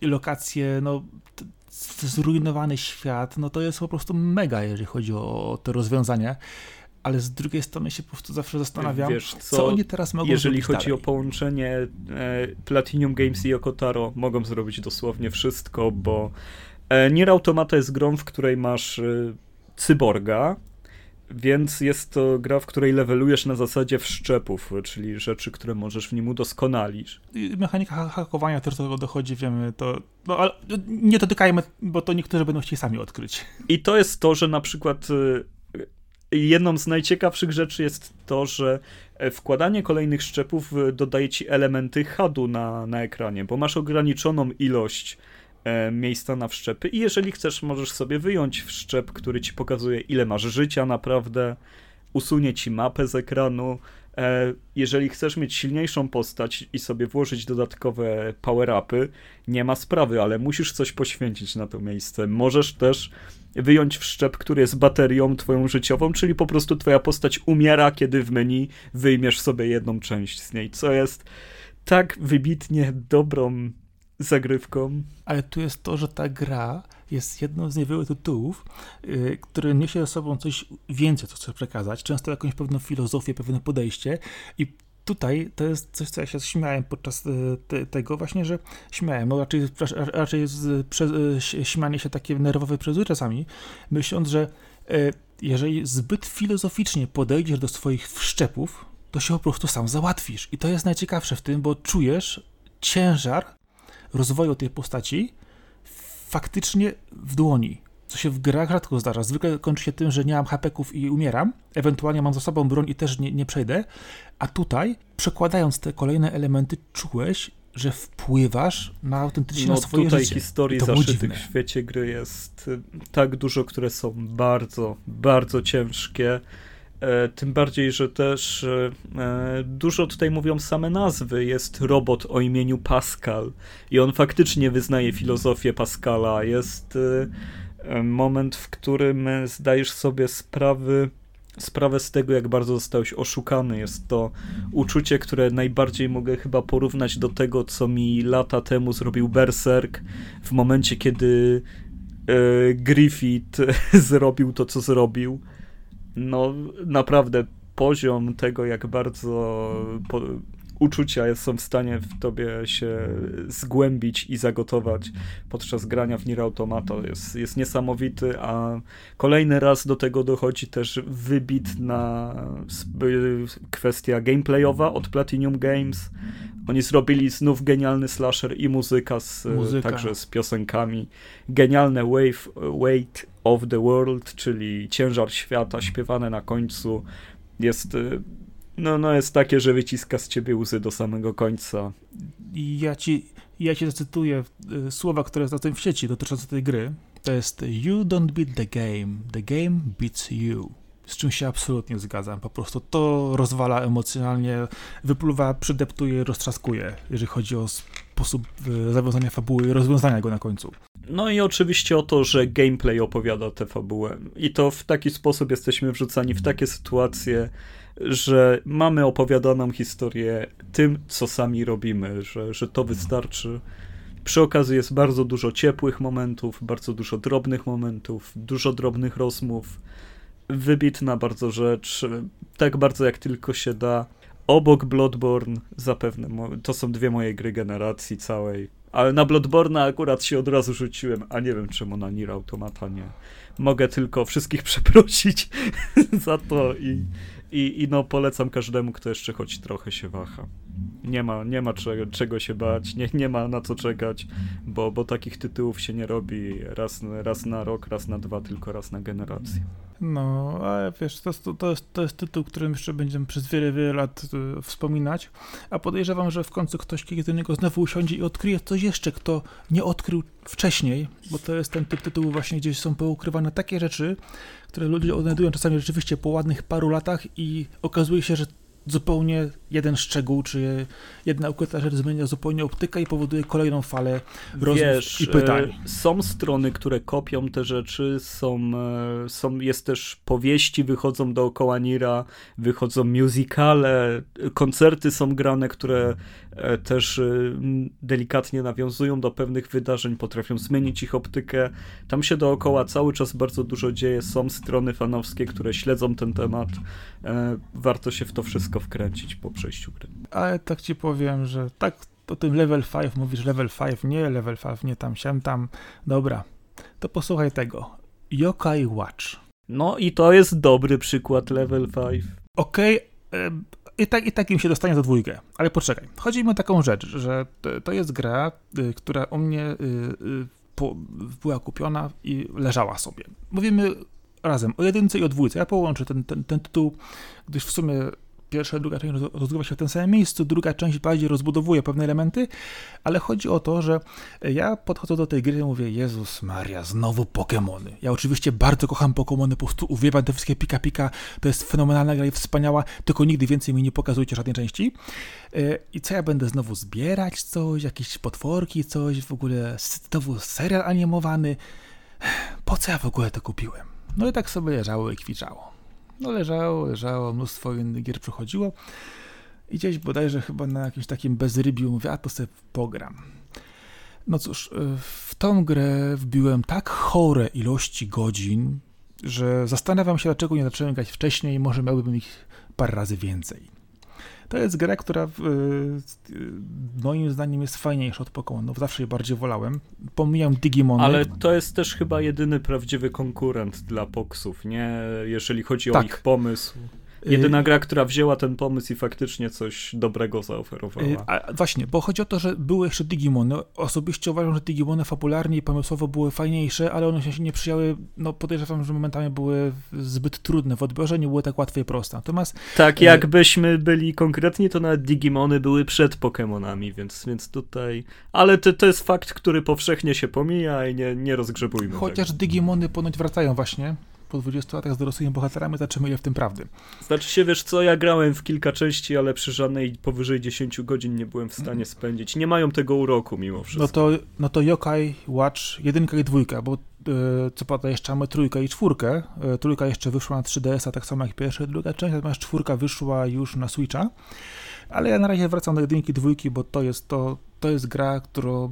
[SPEAKER 2] lokacje, no zrujnowany świat, no to jest po prostu mega, jeżeli chodzi o, o te rozwiązania ale z drugiej strony się po prostu zawsze zastanawiam, Wiesz, co, co oni teraz mogą
[SPEAKER 1] Jeżeli chodzi
[SPEAKER 2] dalej.
[SPEAKER 1] o połączenie e, Platinum Games i Yokotaro, mogą zrobić dosłownie wszystko, bo Nier Automata jest grą, w której masz e, cyborga, więc jest to gra, w której levelujesz na zasadzie wszczepów, czyli rzeczy, które możesz w nim udoskonalić.
[SPEAKER 2] Mechanika hakowania też do tego dochodzi, wiemy, to... No, ale nie dotykajmy, bo to niektórzy będą chcieli sami odkryć.
[SPEAKER 1] I to jest to, że na przykład e, jedną z najciekawszych rzeczy jest to, że wkładanie kolejnych szczepów dodaje ci elementy HUD-u na, na ekranie, bo masz ograniczoną ilość E, miejsca na wszczepy i jeżeli chcesz, możesz sobie wyjąć wszczep, który ci pokazuje, ile masz życia naprawdę, usunie ci mapę z ekranu. E, jeżeli chcesz mieć silniejszą postać i sobie włożyć dodatkowe power-upy, nie ma sprawy, ale musisz coś poświęcić na to miejsce. Możesz też wyjąć wszczep, który jest baterią twoją życiową, czyli po prostu twoja postać umiera, kiedy w menu wyjmiesz sobie jedną część z niej, co jest tak wybitnie dobrą zagrywką.
[SPEAKER 2] Ale tu jest to, że ta gra jest jedną z niewielu tytułów, yy, który niesie ze sobą coś więcej, co chce przekazać, często jakąś pewną filozofię, pewne podejście i tutaj to jest coś, co ja się śmiałem podczas y, te, tego właśnie, że śmiałem, no raczej, raczej z, y, śmianie się takie nerwowe przez czasami, myśląc, że y, jeżeli zbyt filozoficznie podejdziesz do swoich wszczepów, to się po prostu sam załatwisz. I to jest najciekawsze w tym, bo czujesz ciężar rozwoju tej postaci faktycznie w dłoni. Co się w grach rzadko zdarza. Zwykle kończy się tym, że nie mam hapeków i umieram. Ewentualnie mam za sobą broń i też nie, nie przejdę. A tutaj, przekładając te kolejne elementy, czułeś, że wpływasz na autentycznie no, na swoje
[SPEAKER 1] tutaj
[SPEAKER 2] życie.
[SPEAKER 1] historii zaszytych w świecie gry jest y, tak dużo, które są bardzo, bardzo ciężkie tym bardziej, że też e, dużo tutaj mówią same nazwy. Jest robot o imieniu Pascal i on faktycznie wyznaje filozofię Pascala. Jest e, moment, w którym zdajesz sobie sprawy, sprawę z tego, jak bardzo zostałeś oszukany. Jest to uczucie, które najbardziej mogę chyba porównać do tego, co mi lata temu zrobił Berserk w momencie, kiedy Griffith *laughs* zrobił to, co zrobił no naprawdę poziom tego, jak bardzo po, uczucia są w stanie w tobie się zgłębić i zagotować podczas grania w Nier Automata jest, jest niesamowity, a kolejny raz do tego dochodzi też wybitna kwestia gameplayowa od Platinum Games. Oni zrobili znów genialny slasher i muzyka, z, muzyka. także z piosenkami. Genialne Wave, Weight of the World, czyli ciężar świata śpiewane na końcu jest no, no jest takie, że wyciska z ciebie łzy do samego końca.
[SPEAKER 2] Ja ci, ja ci zacytuję y, słowa, które znalazłem w sieci dotyczące tej gry. To jest You don't beat the game, the game beats you. z czym się absolutnie zgadzam. Po prostu to rozwala emocjonalnie, wypluwa, przydeptuje, roztrzaskuje, jeżeli chodzi o sposób e, zawiązania fabuły i rozwiązania go na końcu.
[SPEAKER 1] No i oczywiście o to, że gameplay opowiada tę fabułę. I to w taki sposób jesteśmy wrzucani w takie sytuacje, że mamy opowiadaną historię tym, co sami robimy, że, że to wystarczy. Przy okazji jest bardzo dużo ciepłych momentów, bardzo dużo drobnych momentów, dużo drobnych rozmów. Wybitna bardzo rzecz, tak bardzo jak tylko się da. Obok Bloodborne zapewne, to są dwie moje gry generacji całej, ale na Bloodborne akurat się od razu rzuciłem, a nie wiem czemu na Nier Automata nie. Mogę tylko wszystkich *laughs* przeprosić *laughs* za to i, i, I no polecam każdemu, kto jeszcze choć trochę się waha. Nie ma, nie ma czego, czego się bać, nie, nie ma na co czekać, bo, bo takich tytułów się nie robi raz, raz na rok, raz na dwa, tylko raz na generację.
[SPEAKER 2] No, ale wiesz, to jest, to, jest, to jest tytuł, którym jeszcze będziemy przez wiele, wiele lat y, wspominać, a podejrzewam, że w końcu ktoś kiedyś do niego znowu usiądzie i odkryje coś jeszcze, kto nie odkrył wcześniej, bo to jest ten typ tytułu właśnie, gdzie są poukrywane takie rzeczy, które ludzie odnajdują czasami rzeczywiście po ładnych paru latach i okazuje się, że zupełnie jeden szczegół, czy jedna ukryta rzecz zmienia zupełnie optykę i powoduje kolejną falę rozmów Wiesz, i pytań.
[SPEAKER 1] E, są strony, które kopią te rzeczy, są, e, są, jest też powieści, wychodzą dookoła Nira, wychodzą musicale, koncerty są grane, które e, też delikatnie nawiązują do pewnych wydarzeń, potrafią zmienić ich optykę. Tam się dookoła cały czas bardzo dużo dzieje, są strony fanowskie, które śledzą ten temat. Warto się w to wszystko wkręcić po przejściu gry.
[SPEAKER 2] Ale tak ci powiem, że tak o tym level 5 mówisz level 5, nie level 5, nie tam, siam tam. Dobra, to posłuchaj tego. Yokai Watch.
[SPEAKER 1] No i to jest dobry przykład level 5.
[SPEAKER 2] Okej, okay, i, tak, i takim się dostanie za dwójkę. Ale poczekaj, chodzi mi o taką rzecz, że to jest gra, y, która u mnie y, y, była kupiona i leżała sobie. Mówimy razem o jedynce i o dwójce. Ja połączę ten, ten, ten tytuł, gdyż w sumie Pierwsza, druga część rozgrywa się w tym samym miejscu, druga część bardziej rozbudowuje pewne elementy, ale chodzi o to, że ja podchodzę do tej gry i mówię, Jezus Maria, znowu Pokémony. Ja oczywiście bardzo kocham Pokémony, po prostu uwielbiam te wszystkie pika-pika, to jest fenomenalna gra i wspaniała, tylko nigdy więcej mi nie pokazujcie żadnej części. E, I co ja będę znowu zbierać coś, jakieś potworki, coś, w ogóle znowu serial animowany. Po co ja w ogóle to kupiłem? No i tak sobie leżało i kwiczało. No leżało, leżało, mnóstwo innych gier przechodziło i gdzieś bodajże chyba na jakimś takim bezrybiu mówię, a to sobie pogram. No cóż, y, w tą grę wbiłem tak chore ilości godzin, że zastanawiam się, dlaczego nie zacząłem grać wcześniej, może miałbym ich parę razy więcej. To jest gra, która yy, moim zdaniem jest fajniejsza od Pokémonów. Zawsze je bardziej wolałem. Pomijam Digimon.
[SPEAKER 1] Ale to jest też chyba jedyny prawdziwy konkurent dla Poksów, nie? Jeżeli chodzi tak. o ich pomysł. Jedyna y, gra, która wzięła ten pomysł i faktycznie coś dobrego zaoferowała. Y,
[SPEAKER 2] a właśnie, bo chodzi o to, że były jeszcze Digimony. Osobiście uważam, że Digimony fabularnie i pomysłowo były fajniejsze, ale one się nie przyjęły, no podejrzewam, że momentami były zbyt trudne w odbiorze, nie były tak łatwe i proste. Natomiast...
[SPEAKER 1] Tak, y, jakbyśmy byli konkretni, to nawet Digimony były przed Pokémonami, więc, więc tutaj... Ale to, to jest fakt, który powszechnie się pomija i nie, nie rozgrzebujmy
[SPEAKER 2] Chociaż tego. Digimony ponoć wracają właśnie po 20 latach z dorosłymi bohaterami, zobaczymy ile w tym prawdy.
[SPEAKER 1] Znaczy się, wiesz co, ja grałem w kilka części, ale przy żadnej powyżej 10 godzin nie byłem w stanie spędzić. Nie mają tego uroku mimo wszystko.
[SPEAKER 2] No to, no to Yokai Watch jedynka i dwójka, bo yy, co prawda jeszcze mamy trójkę i czwórkę. Yy, trójka jeszcze wyszła na 3DS-a, tak samo jak pierwsza i druga część, natomiast czwórka wyszła już na Switcha. Ale ja na razie wracam do jedynki, dwójki, bo to jest to, to jest gra, którą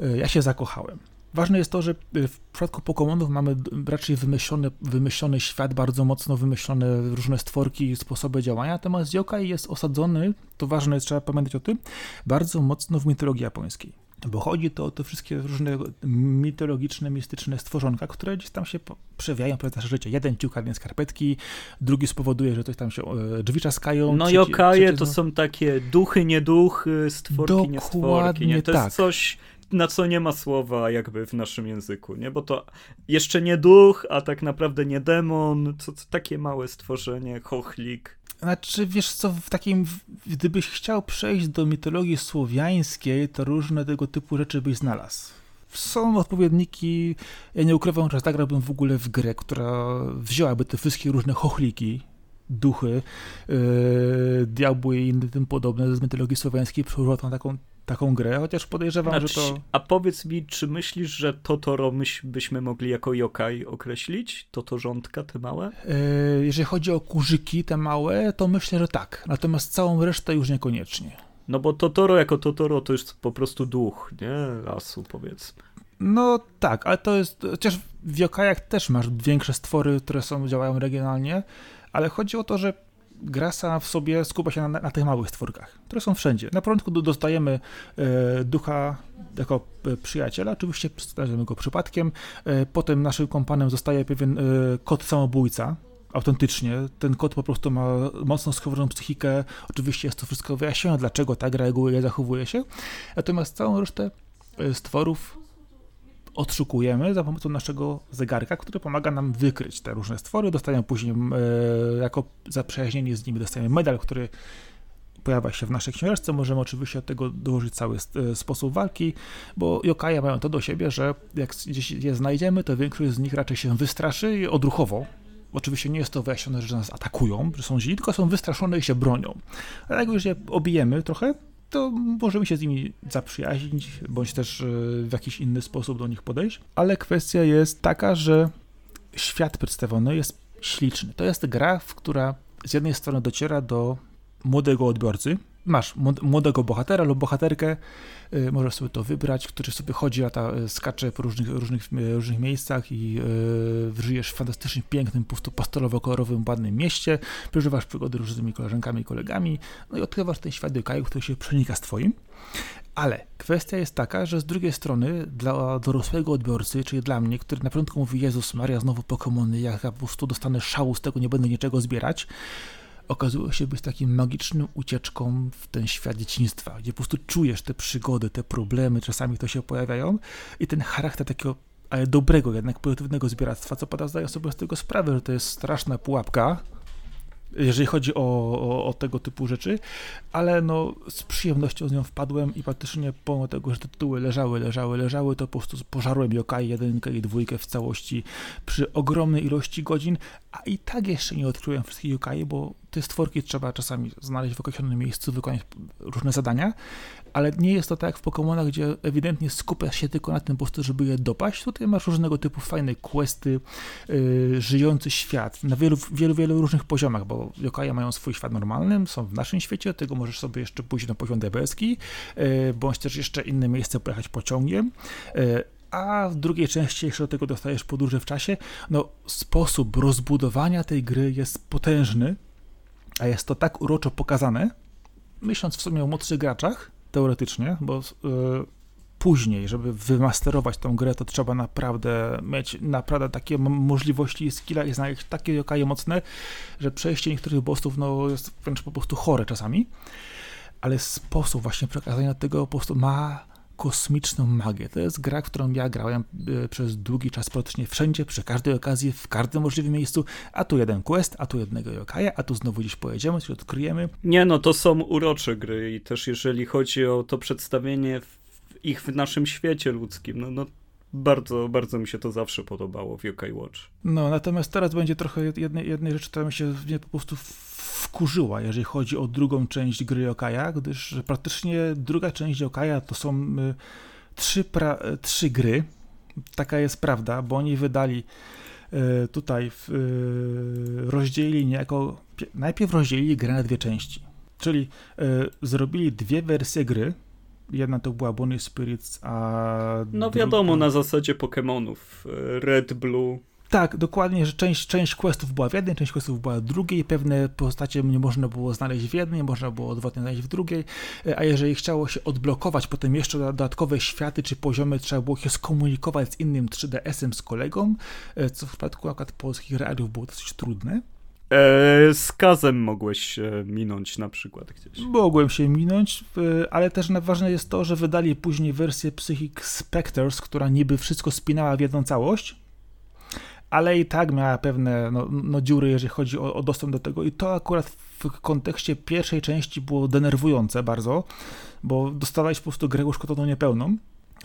[SPEAKER 2] yy, ja się zakochałem. Ważne jest to, że y, w przypadku Pokémonów mamy raczej wymyślony, wymyślony świat, bardzo mocno wymyślone różne stworki i sposoby działania, natomiast Yokai jest osadzony, to ważne jest, trzeba pamiętać o tym, bardzo mocno w mitologii japońskiej. Bo chodzi to o te wszystkie różne mitologiczne, mistyczne stworzonka, które gdzieś tam się przewijają przez nasze życie. Jeden ciuka więc skarpetki, drugi spowoduje, że coś tam się e, drzwi czaskają.
[SPEAKER 1] No yokaje to są takie duchy, nie duchy, stworki, Dokładnie nie stworki. Nie? To tak. jest coś na co nie ma słowa jakby w naszym języku, nie? Bo to jeszcze nie duch, a tak naprawdę nie demon, co, co takie małe stworzenie, chochlik.
[SPEAKER 2] Znaczy, wiesz co, w takim, gdybyś chciał przejść do mitologii słowiańskiej, to różne tego typu rzeczy byś znalazł. są odpowiedniki, ja nie ukrywam, że zagrałbym w ogóle w grę, która wzięłaby te wszystkie różne chochliki, duchy, yy, diabły i inne tym podobne z mitologii słowiańskiej, przełożyła na taką, taką grę, chociaż podejrzewam, znaczy, że to...
[SPEAKER 1] A powiedz mi, czy myślisz, że Totoro myś, byśmy mogli jako yokai określić? Totorzątka, te małe?
[SPEAKER 2] Yy, jeżeli chodzi o kurzyki, te małe, to myślę, że tak. Natomiast całą resztę już niekoniecznie.
[SPEAKER 1] No bo Totoro jako Totoro to jest po prostu duch, nie? Lasu, powiedzmy.
[SPEAKER 2] No tak, ale to jest, chociaż w Yokajach też masz większe stwory, które są, działają regionalnie, ale chodzi o to, że gra sama w sobie skupia się na, na, tych małych stworkach, które są wszędzie. Na początku dostajemy e, ducha jako e, przyjaciela, oczywiście przedstawiamy go przypadkiem, e, potem naszym kompanem zostaje pewien kot samobójca, autentycznie. Ten kot po prostu ma mocno schowaną psychikę. Oczywiście jest to wszystko wyjaśnione, dlaczego tak reaguje, zachowuje się. Natomiast całą resztę stworów odszukujemy za pomocą naszego zegarka, który pomaga nam wykryć te różne stwory. Dostajemy później, e, jako zaprzyjaźnienie z nimi, dostajemy medal, który pojawia się w naszej książce. Możemy oczywiście od tego dołożyć cały e, sposób walki, bo yokaje mają to do siebie, że jak gdzieś je znajdziemy, to większość z nich raczej się wystraszy i odruchowo Oczywiście nie jest to wyjaśnione, że nas atakują, że są źli, tylko są wystraszone i się bronią. Ale jak już je obijemy trochę, to możemy się z nimi zaprzyjaźnić, bądź też e, w jakiś inny sposób do nich podejść. Ale kwestia jest taka, że świat przedstawiony jest śliczny. To jest gra, która z jednej strony dociera do młodego odbiorcy, masz młodego bohatera lub bohaterkę, y, możesz sobie to wybrać, który sobie chodzi, lata, y, skacze po różnych, różnych, y, różnych miejscach i yy, żyjesz w fantastycznie pięknym, pastelowo-kolorowym, ładnym mieście, przeżywasz przygody różnymi koleżankami i kolegami, no i odkrywasz ten świat Jokaju, który się przenika z twoim. Ale kwestia jest taka, że z drugiej strony dla dorosłego odbiorcy, czyli dla mnie, który na początku mówi Jezus Maria, znowu Pokémony, ja po prostu dostanę szału z tego, nie będę niczego zbierać, okazuje się być takim magicznym ucieczką w ten świat dzieciństwa, gdzie po prostu czujesz te przygody, te problemy, czasami to się pojawiają i ten charakter takiego ale dobrego, jednak pozytywnego zbieractwa, co pada zdaję sobie z tego sprawę, że to jest straszna pułapka, jeżeli chodzi o, o, o, tego typu rzeczy, ale no z przyjemnością z nią wpadłem i praktycznie pomimo tego, że te tytuły leżały, leżały, leżały, to po prostu pożarłem Yokai 1 i 2 w całości przy ogromnej ilości godzin, a i tak jeszcze nie odkryłem wszystkich Yokai, bo te stworki trzeba czasami znaleźć w określonym miejscu, wykonać różne zadania, ale nie jest to tak jak w Pokémonach, gdzie ewidentnie skupiasz się tylko na tym po prostu, żeby je dopaść. Tutaj masz różnego typu fajne questy, yy, żyjący świat na wielu, wielu, wielu różnych poziomach, bo Yokaja mają swój świat normalny, są w naszym świecie, tego możesz sobie jeszcze pójść na poziom debelski, yy, bądź też jeszcze inne miejsce pojechać pociągiem. Yy, a w drugiej części jeszcze do tego dostajesz podróże w czasie. No, sposób rozbudowania tej gry jest potężny, a jest to tak uroczo pokazane, myśląc w sumie o młodszych graczach, teoretycznie, bo yy, później, żeby wymasterować tą grę, to trzeba naprawdę mieć naprawdę takie możliwości skilla i znaleźć takie yokaje mocne, że przejście niektórych bossów no, jest wręcz po prostu chore czasami, ale sposób właśnie przekazania tego po prostu ma kosmiczną magię. To jest gra, w którą ja grałem e, przez długi czas praktycznie wszędzie, przy każdej okazji, w każdym możliwym miejscu, a tu jeden quest, a tu jednego yokaja, a tu znowu gdzieś pojedziemy, coś odkryjemy.
[SPEAKER 1] Nie no, to są urocze gry i też jeżeli chodzi o to przedstawienie ich w naszym świecie ludzkim, no, no bardzo, bardzo mi się to zawsze podobało w Yokai Watch.
[SPEAKER 2] No, natomiast teraz będzie trochę jednej, jednej rzeczy, która mi się po prostu wkurzyła, jeżeli chodzi o drugą część gry Yokaja, gdyż praktycznie druga część Yokaja to są y, trzy, pra, y, trzy gry. Taka jest prawda, bo oni wydali y, tutaj, w, rozdzielili niejako, najpierw rozdzielili grę na dwie części. Czyli zrobili dwie wersje gry, Jedna to była Bonnie Spirits, a.
[SPEAKER 1] No wiadomo, druga... na zasadzie Pokémonów. Red, Blue.
[SPEAKER 2] Tak, dokładnie, że część, część questów była w jednej, część questów była w drugiej, pewne postacie nie można było znaleźć w jednej, można było odwrotnie znaleźć w drugiej, a jeżeli chciało się odblokować potem jeszcze dodatkowe światy czy poziomy, trzeba było się skomunikować z innym 3DS-em, z kolegą, e, co w przypadku akurat polskich realiów było dosyć trudne.
[SPEAKER 1] E, z Kazem mogłeś minąć na przykład gdzieś.
[SPEAKER 2] Mogłem się minąć, ale też ważne jest to, że wydali później wersję Psychic Spectres, która niby wszystko spinała w jedną całość, ale i tak miała pewne no, no dziury, jeżeli chodzi o, o, dostęp do tego. I to akurat w kontekście pierwszej części było denerwujące bardzo, bo dostawałeś po prostu grę uszkodzoną niepełną.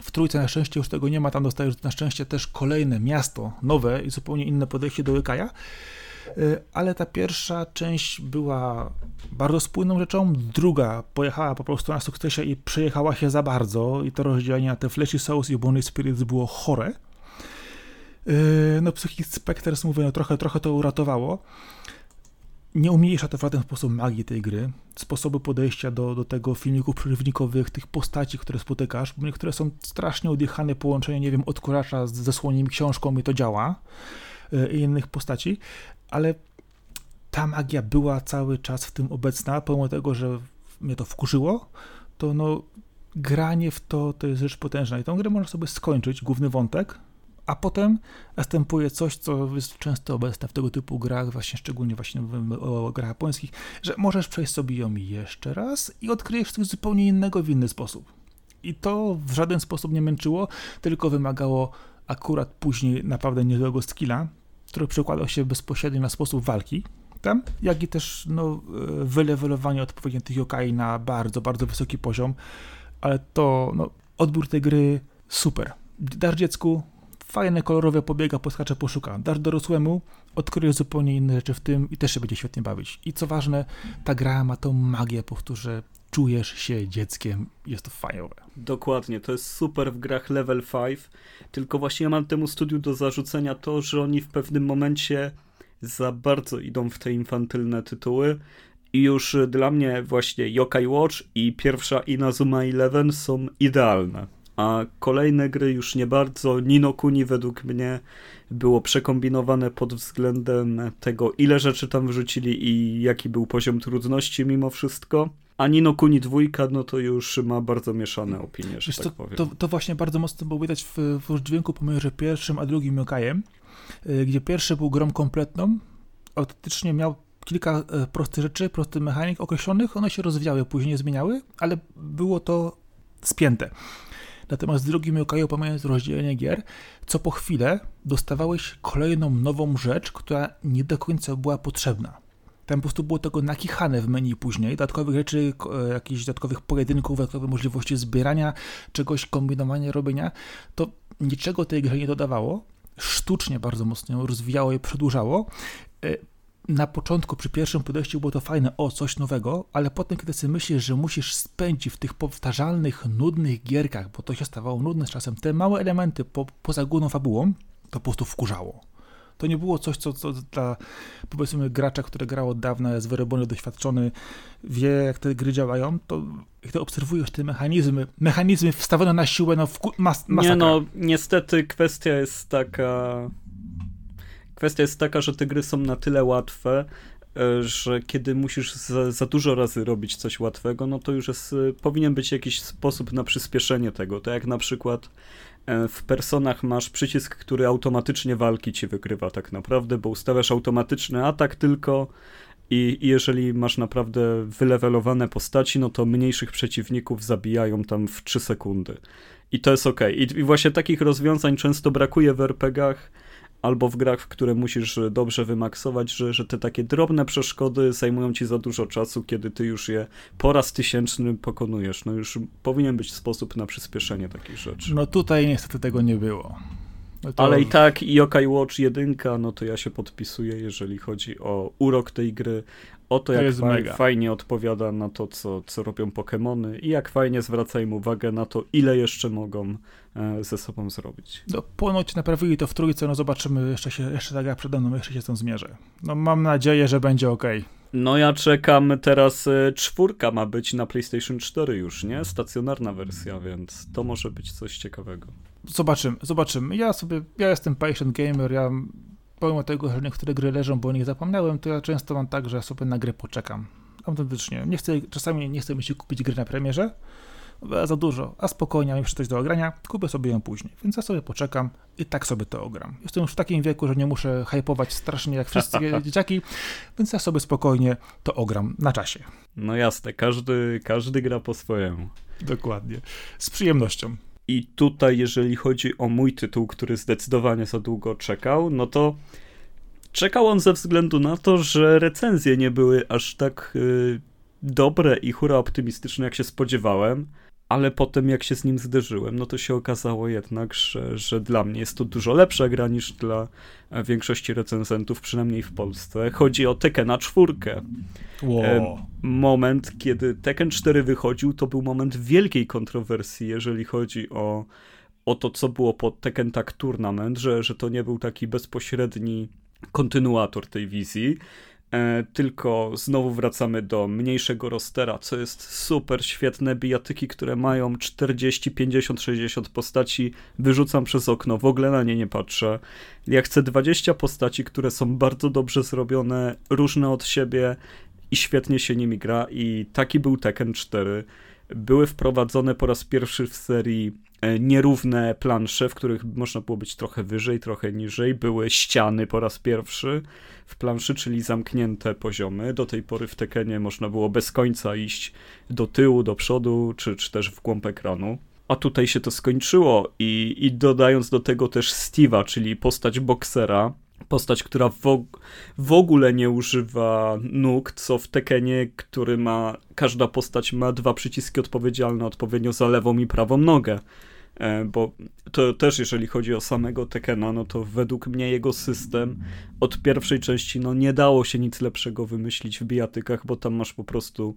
[SPEAKER 2] W trójce na szczęście już tego nie ma, tam dostajesz na szczęście też kolejne miasto, nowe i zupełnie inne podejście do Łykaja. Y, ale ta pierwsza część była bardzo spójną rzeczą, druga pojechała po prostu na sukcesie i przejechała się za bardzo i to rozdzielenie na te Fleshy Souls i Bonnie Spirits było chore. Y, no Psychic Spectres, mówię, no trochę, trochę to uratowało. Nie umniejsza to w żaden sposób magii tej gry, sposobu podejścia do, do tego filmików przerwnikowych, tych postaci, które spotykasz, bo niektóre są strasznie odjechane połączenie, nie wiem, od kuracza z zasłoniem książką i to działa i innych postaci, ale ta magia była cały czas w tym obecna, pomimo tego, że mnie to wkurzyło, to no granie w to to jest rzecz potężna i tą grę można sobie skończyć, główny wątek, a potem następuje coś, co jest często obecne w tego typu grach, właśnie szczególnie właśnie o grach japońskich, że możesz przejść sobie ją jeszcze raz i odkryjesz coś zupełnie innego w inny sposób. I to w żaden sposób nie męczyło, tylko wymagało akurat później naprawdę niezłego skilla, który przekładał się bezpośrednio na sposób walki tam, jak i też no, wylewelowanie odpowiednio tych yokai na bardzo, bardzo wysoki poziom, ale to no, odbiór tej gry super. Dasz dziecku, fajne, kolorowe pobiega, poskacze, poszuka. Dasz dorosłemu, odkryje zupełnie inne rzeczy w tym i też się będzie świetnie bawić. I co ważne, ta gra ma tą magię, powtórzę, czujesz się dzieckiem, jest to fajne.
[SPEAKER 1] Dokładnie, to jest super w grach level 5, tylko właśnie ja mam temu studiu do zarzucenia to, że oni w pewnym momencie za bardzo idą w te infantylne tytuły i już dla mnie właśnie Yokai Watch i pierwsza Inazuma Eleven są idealne. A kolejne gry już nie bardzo. Nino Kuni według mnie było przekombinowane pod względem tego, ile rzeczy tam wrzucili i jaki był poziom trudności mimo wszystko. A Nino Kuni dwójka, no to już ma bardzo mieszane opinie, że Wiesz, tak
[SPEAKER 2] to,
[SPEAKER 1] powiem.
[SPEAKER 2] To, to, właśnie bardzo mocno było widać w, w dźwięku pomiędzy pierwszym a drugim Yokajem, y, gdzie pierwszy był grą kompletną, autentycznie miał kilka e, prostych rzeczy, prostych mechanik określonych, one się rozwijały, później zmieniały, ale było to spięte. Natomiast w drugim Yokaju, pomijając rozdzielenie gier, co po chwilę dostawałeś kolejną nową rzecz, która nie do końca była potrzebna. Tam po prostu było tego nakichane w menu później, dodatkowych rzeczy, e, jakichś dodatkowych pojedynków, dodatkowych możliwości zbierania, czegoś, kombinowania, robienia, to niczego tej grze nie dodawało, sztucznie bardzo mocno ją rozwijało i przedłużało. Na początku, przy pierwszym podejściu było to fajne, o, coś nowego, ale potem, kiedy sobie myślisz, że musisz spędzić w tych powtarzalnych, nudnych gierkach, bo to się stawało nudne z czasem, te małe elementy po, poza główną fabułą, to po prostu wkurzało. To nie było coś, co, co dla powiedzmy gracza, który grał od dawna, jest wyrobiony, doświadczony, wie jak te gry działają, to jak obserwujesz te mechanizmy, mechanizmy wstawione na siłę, no w mas
[SPEAKER 1] masakra. Nie no, niestety kwestia jest taka... Kwestia jest taka, że te gry są na tyle łatwe, e, że kiedy musisz za, za, dużo razy robić coś łatwego, no to już jest, e, powinien być jakiś sposób na przyspieszenie tego. To jak na przykład E, w personach masz przycisk, który automatycznie walki ci wygrywa tak naprawdę, bo ustawiasz automatyczny atak tylko i, i jeżeli masz naprawdę wylewelowane postaci, no to mniejszych przeciwników zabijają tam w 3 sekundy. I to jest ok. I, I, właśnie takich rozwiązań często brakuje w RPGach, albo w grach, w które musisz dobrze wymaksować, że, że te takie drobne przeszkody zajmują ci za dużo czasu, kiedy ty już je po raz tysięczny pokonujesz. No już powinien być sposób na przyspieszenie takich rzeczy.
[SPEAKER 2] No tutaj niestety tego nie było.
[SPEAKER 1] No to... Ale i tak Yokai Watch 1, no to ja się podpisuję, jeżeli chodzi o urok tej gry, o to, jak fa fajnie odpowiada na to, co, co robią Pokémony i jak fajnie zwraca im uwagę na to, ile jeszcze mogą e, ze sobą zrobić.
[SPEAKER 2] No, ponoć naprawili to w trójce, no zobaczymy, jeszcze, się, jeszcze ta gra przede mną, jeszcze się z tym zmierzę. No mam nadzieję, że będzie ok.
[SPEAKER 1] No ja czekam teraz, e, czwórka ma być na PlayStation 4 już, nie? Stacjonarna wersja, więc to może być coś ciekawego.
[SPEAKER 2] Zobaczymy, zobaczymy. Ja sobie, ja jestem patient gamer, ja pomimo tego, że niektóre gry leżą, bo o nich zapomniałem, to ja często mam tak, że sobie na grę poczekam. Autentycznie. Nie chcę, czasami nie chcę mi się kupić gry na premierze, za dużo, a spokojnie, mam jeszcze coś do ogrania, kupię sobie ją później. Więc ja sobie poczekam i tak sobie to ogram. Jestem już w takim wieku, że nie muszę hypować strasznie jak wszyscy *laughs* dzieciaki, więc ja sobie spokojnie to ogram na czasie.
[SPEAKER 1] No jasne, każdy, każdy gra po swojemu.
[SPEAKER 2] Dokładnie. Z przyjemnością.
[SPEAKER 1] I tutaj, jeżeli chodzi o mój tytuł, który zdecydowanie za długo czekał, no to czekał on ze względu na to, że recenzje nie były aż tak y, dobre i hura optymistyczne, jak się spodziewałem. Ale potem jak się z nim zderzyłem, no to się okazało jednak, że, że dla mnie jest to dużo lepsza gra niż dla większości recenzentów, przynajmniej w Polsce. Chodzi o Tekkena 4.
[SPEAKER 2] Wow.
[SPEAKER 1] Moment, kiedy Tekken 4 wychodził, to był moment wielkiej kontrowersji, jeżeli chodzi o, o to, co było pod Tekken Tag Tournament, że, że to nie był taki bezpośredni kontynuator tej wizji, E, tylko znowu wracamy do mniejszego rostera, co jest super świetne. Bijatyki, które mają 40, 50, 60 postaci, wyrzucam przez okno, w ogóle na nie nie patrzę. Ja chcę 20 postaci, które są bardzo dobrze zrobione, różne od siebie i świetnie się nimi gra. I taki był Tekken 4. Były wprowadzone po raz pierwszy w serii E, nierówne plansze, w których można było być trochę wyżej, trochę niżej. Były ściany po raz pierwszy w planszy, czyli zamknięte poziomy. Do tej pory w Tekenie można było bez końca iść do tyłu, do przodu, czy, czy też w głąb ekranu. A tutaj się to skończyło i, i dodając do tego też Steve'a, czyli postać boksera, postać, która w, w ogóle nie używa nóg, co w Tekenie, który ma, każda postać ma dwa przyciski odpowiedzialne odpowiednio za lewą i prawą nogę. E, bo to też jeżeli chodzi o samego Tekena, no to według mnie jego system od pierwszej części, no nie dało się nic lepszego wymyślić w bijatykach, bo tam masz po prostu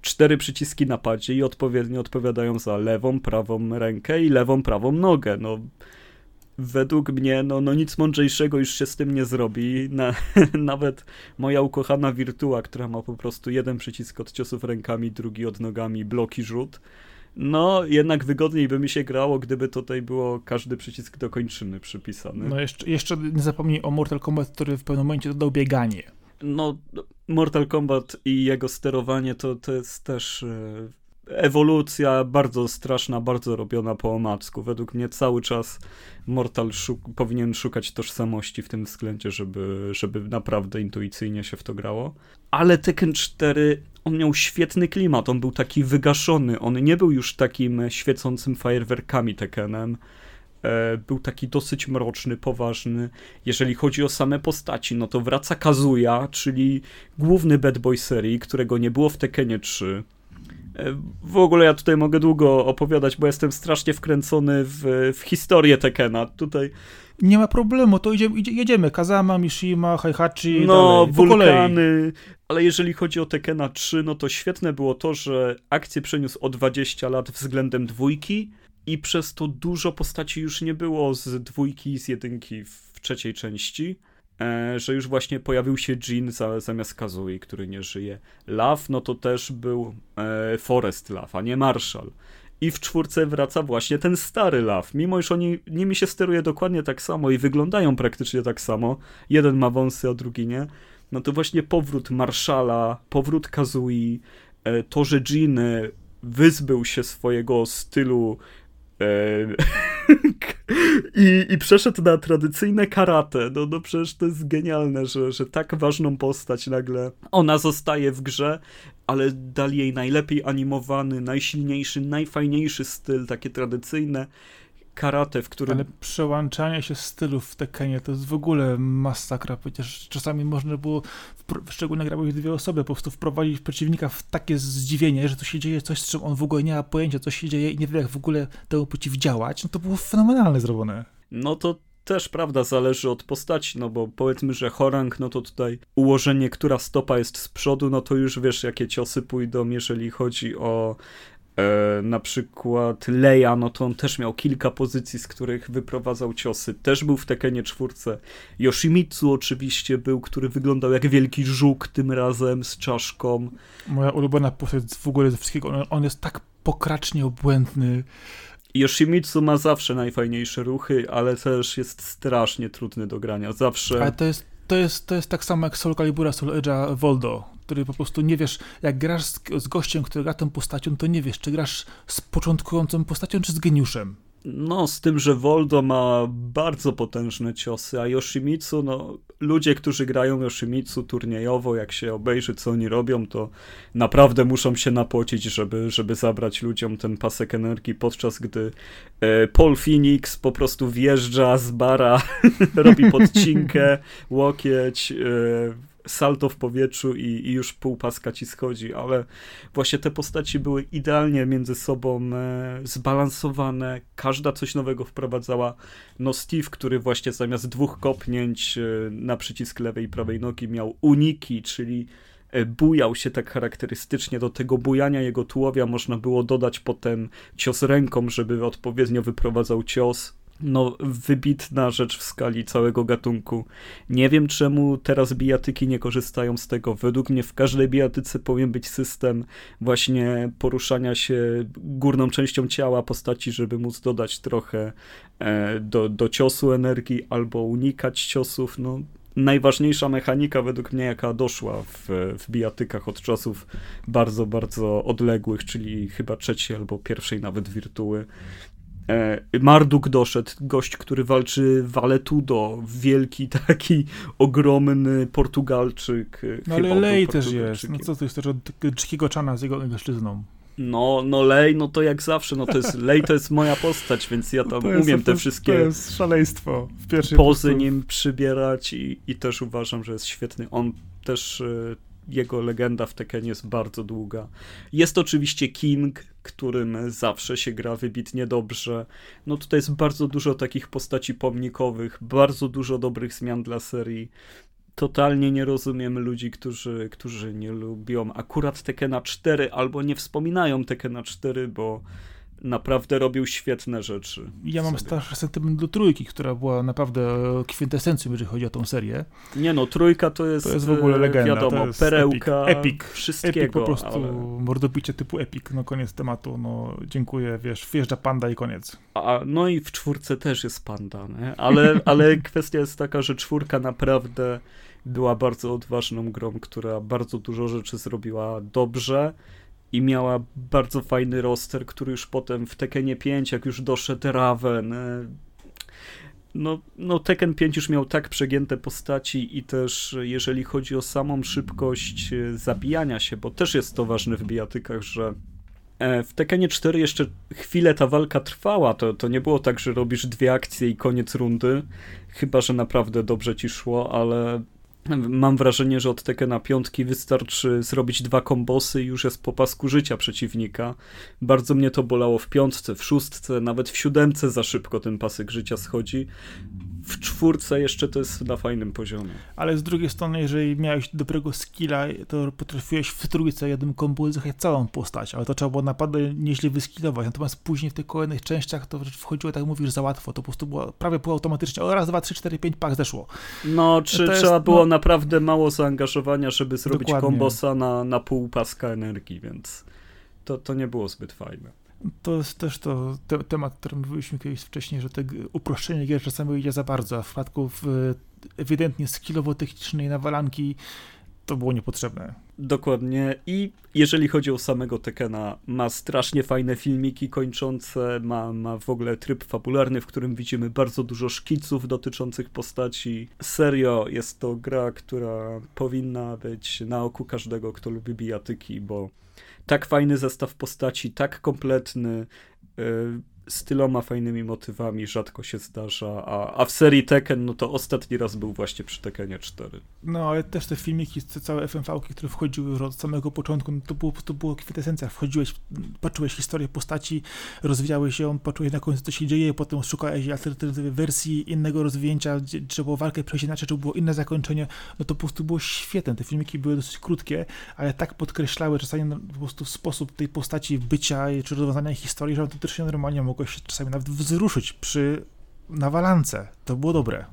[SPEAKER 1] cztery przyciski na padzie i odpowiednio odpowiadają za lewą, prawą rękę i lewą, prawą nogę. No według mnie, no, no nic mądrzejszego już się z tym nie zrobi. Na, *laughs* nawet moja ukochana Wirtua, która ma po prostu jeden przycisk od ciosów rękami, drugi od nogami, bloki rzut. No, jednak wygodniej by mi się grało, gdyby tutaj było każdy przycisk do kończyny przypisany.
[SPEAKER 2] No jeszcze, jeszcze nie zapomnij o Mortal Kombat, który w pewnym momencie dodał bieganie.
[SPEAKER 1] No, Mortal Kombat i jego sterowanie to, to jest też e, ewolucja bardzo straszna, bardzo robiona po omacku. Według mnie cały czas Mortal szuk powinien szukać tożsamości w tym względzie, żeby, żeby naprawdę intuicyjnie się w to grało. Ale Tekken 4, on miał świetny klimat, on był taki wygaszony, on nie był już takim świecącym fajerwerkami Tekkenem. E, był taki dosyć mroczny, poważny. Jeżeli chodzi o same postaci, no to wraca Kazuya, czyli główny bad boy serii, którego nie było w Tekkenie 3 w ogóle ja tutaj mogę długo opowiadać, bo jestem strasznie wkręcony w, w historię Tekena. Tutaj
[SPEAKER 2] nie ma problemu, to idziemy, jedziemy. Kazama, Mishima, Heihachi,
[SPEAKER 1] no, dalej, wulkany. Ale jeżeli chodzi o Tekena 3, no to świetne było to, że akcję przeniósł o 20 lat względem dwójki i przez to dużo postaci już nie było z dwójki i z jedynki w trzeciej części. E, że już właśnie pojawił się za, zamiast Kazui, który nie żyje. Love, no to też był e, Forest Love, a nie Marshall. I w czwórce wraca właśnie ten stary Love, mimo iż oni, nimi się steruje dokładnie tak samo i wyglądają praktycznie tak samo. Jeden ma wąsy, a drugi nie. No to właśnie powrót Marszala, powrót Kazui, e, to, że Jin wyzbył się swojego stylu *laughs* I, I przeszedł na tradycyjne karate. No, no przecież to jest genialne, że, że tak ważną postać nagle ona zostaje w grze, ale dali jej najlepiej animowany, najsilniejszy, najfajniejszy styl, takie tradycyjne karate, w którym...
[SPEAKER 2] Ale przełączanie się stylów w Tekkenie to jest w ogóle masakra. Przecież czasami można było, szczególnie grały dwie osoby, po prostu wprowadzić przeciwnika w takie zdziwienie, że to się dzieje coś, z czym on w ogóle nie ma pojęcia, co się dzieje i nie wie, jak w ogóle temu przeciwdziałać. No to było fenomenalne zrobione.
[SPEAKER 1] No to też, prawda, zależy od postaci, no bo powiedzmy, że Horang, no to tutaj ułożenie, która stopa jest z przodu, no to już wiesz, jakie ciosy pójdą, jeżeli chodzi o E, na przykład Leia, no to on też miał kilka pozycji, z których wyprowadzał ciosy. Też był w Tekenie czwórce. Yoshimitsu oczywiście był, który wyglądał jak wielki żuk tym razem z czaszką.
[SPEAKER 2] Moja ulubiona postać w ogóle ze wszystkiego. On, on jest tak pokracznie obłędny.
[SPEAKER 1] Yoshimitsu ma zawsze najfajniejsze ruchy, ale też jest strasznie trudny do grania. Zawsze.
[SPEAKER 2] Ale to jest, to jest, to jest tak samo jak Soul Calibura, Soul Edge'a Voldo który po prostu nie wiesz, jak grasz z, z gościem, który gra tą postacią, to nie wiesz, czy grasz z początkującą postacią, czy z geniuszem.
[SPEAKER 1] No, z tym, że Voldo ma bardzo potężne ciosy, a Yoshimitsu, no, ludzie, którzy grają Yoshimitsu turniejowo, jak się obejrzy, co oni robią, to naprawdę muszą się napocić, żeby, żeby zabrać ludziom ten pasek energii, podczas gdy e, Paul Phoenix po prostu wjeżdża z bara, *laughs* robi podcinkę, *laughs* łokieć, e, salto w powietrzu i, i, już pół paska ci schodzi, ale właśnie te postaci były idealnie między sobą e, zbalansowane, każda coś nowego wprowadzała. No Steve, który właśnie zamiast dwóch kopnięć e, na przycisk lewej i prawej nogi miał uniki, czyli e, bujał się tak charakterystycznie. Do tego bujania jego tułowia można było dodać potem cios ręką, żeby odpowiednio wyprowadzał cios no, wybitna rzecz w skali całego gatunku. Nie wiem, czemu teraz bijatyki nie korzystają z tego. Według mnie w każdej bijatyce powinien być system właśnie poruszania się górną częścią ciała postaci, żeby móc dodać trochę e, do, do ciosu energii albo unikać ciosów. No, najważniejsza mechanika według mnie, jaka doszła w, w bijatykach od czasów bardzo, bardzo odległych, czyli chyba trzeciej albo pierwszej nawet wirtuły, Marduk doszedł, gość, który walczy Valetudo, wielki taki ogromny Portugalczyk.
[SPEAKER 2] E, no ale Lej też jest, no co to jest też od dzikiego czana z jego mężczyzną.
[SPEAKER 1] No, no Lej, no to jak zawsze, no to jest, *laughs* Lej to jest moja postać, więc ja tam jest, umiem te wszystkie to
[SPEAKER 2] jest szaleństwo w
[SPEAKER 1] pozy nim przybierać i, i też uważam, że jest świetny. On też e, jego legenda w Tekkenie jest bardzo długa. Jest oczywiście King, którym zawsze się gra wybitnie dobrze. No tutaj jest bardzo dużo takich postaci pomnikowych, bardzo dużo dobrych zmian dla serii. Totalnie nie rozumiem ludzi, którzy, którzy nie lubią akurat Tekkena 4 albo nie wspominają Tekkena 4, bo naprawdę robił świetne rzeczy.
[SPEAKER 2] Ja mam starszy sentyment do trójki, która była naprawdę kwintesencją, jeżeli chodzi o tą serię.
[SPEAKER 1] Nie no, trójka to jest,
[SPEAKER 2] to jest w ogóle e, legenda.
[SPEAKER 1] Wiadomo, perełka
[SPEAKER 2] epic, epic.
[SPEAKER 1] wszystkiego.
[SPEAKER 2] Epic po prostu, ale... mordobicie typu epic, no koniec tematu, no dziękuję, wiesz, wjeżdża panda i koniec.
[SPEAKER 1] A, no i w czwórce też jest panda, nie? Ale, *laughs* ale kwestia jest taka, że czwórka naprawdę była bardzo odważną grą, która bardzo dużo rzeczy zrobiła dobrze, i miała bardzo fajny roster, który już potem w Tekkenie 5, jak już doszedł Raven, e, no, no Tekken 5 już miał tak przegięte postaci i też jeżeli chodzi o samą szybkość e, zabijania się, bo też jest to ważne w bijatykach, że e, w Tekkenie 4 jeszcze chwilę ta walka trwała, to, to nie było tak, że robisz dwie akcje i koniec rundy, chyba, że naprawdę dobrze ci szło, ale Mam wrażenie, że od Tekena piątki wystarczy zrobić dwa kombosy i już jest po pasku życia przeciwnika. Bardzo mnie to bolało w piątce, w szóstce, nawet w siódemce za szybko ten pasek życia schodzi w czwórce jeszcze to jest na fajnym poziomie.
[SPEAKER 2] Ale z drugiej strony, jeżeli miałeś dobrego skilla, to potrafiłeś w trójce jednym kombu zjechać całą postać, ale to trzeba było naprawdę nieźle wyskillować. Natomiast później w tych kolejnych częściach to wchodziło, tak mówisz, za łatwo. To po prostu było prawie półautomatycznie. O raz, dwa, trzy, cztery, pięć, pak zeszło.
[SPEAKER 1] No, czy jest, trzeba było no, naprawdę mało zaangażowania, żeby zrobić dokładnie. kombosa na, na pół paska energii, więc to, to nie było zbyt fajne.
[SPEAKER 2] To jest też to te, temat, o którym mówiliśmy kiedyś wcześniej, że te uproszczenie gier czasami idzie za bardzo, a w przypadku w, ewidentnie skillowo-technicznej nawalanki to było niepotrzebne.
[SPEAKER 1] Dokładnie. I jeżeli chodzi o samego Tekena, ma strasznie fajne filmiki kończące, ma, ma w ogóle tryb fabularny, w którym widzimy bardzo dużo szkiców dotyczących postaci. Serio, jest to gra, która powinna być na oku każdego, kto lubi bijatyki, bo tak fajny zestaw postaci, tak kompletny, yy, z tyloma fajnymi motywami rzadko się zdarza, a, a w serii Tekken, no to ostatni raz był właśnie przy Tekkenie 4.
[SPEAKER 2] No, ale też te filmiki, te całe FMV, które wchodziły od samego początku, no to było, to było kwintesencja. Wchodziłeś, patrzyłeś historię postaci, rozwijałeś ją, patrzyłeś na końcu, co się dzieje, potem szukałeś alternatywy wersji, innego rozwinięcia, czy było walkę przejść inaczej, czy było inne zakończenie, no to po prostu było świetne. Te filmiki były dosyć krótkie, ale tak podkreślały czasami no, po prostu sposób tej postaci bycia, czy rozwiązania historii, że to też się normalnie mogło mogło się czasami nawet wzruszyć przy nawalance. To było dobre.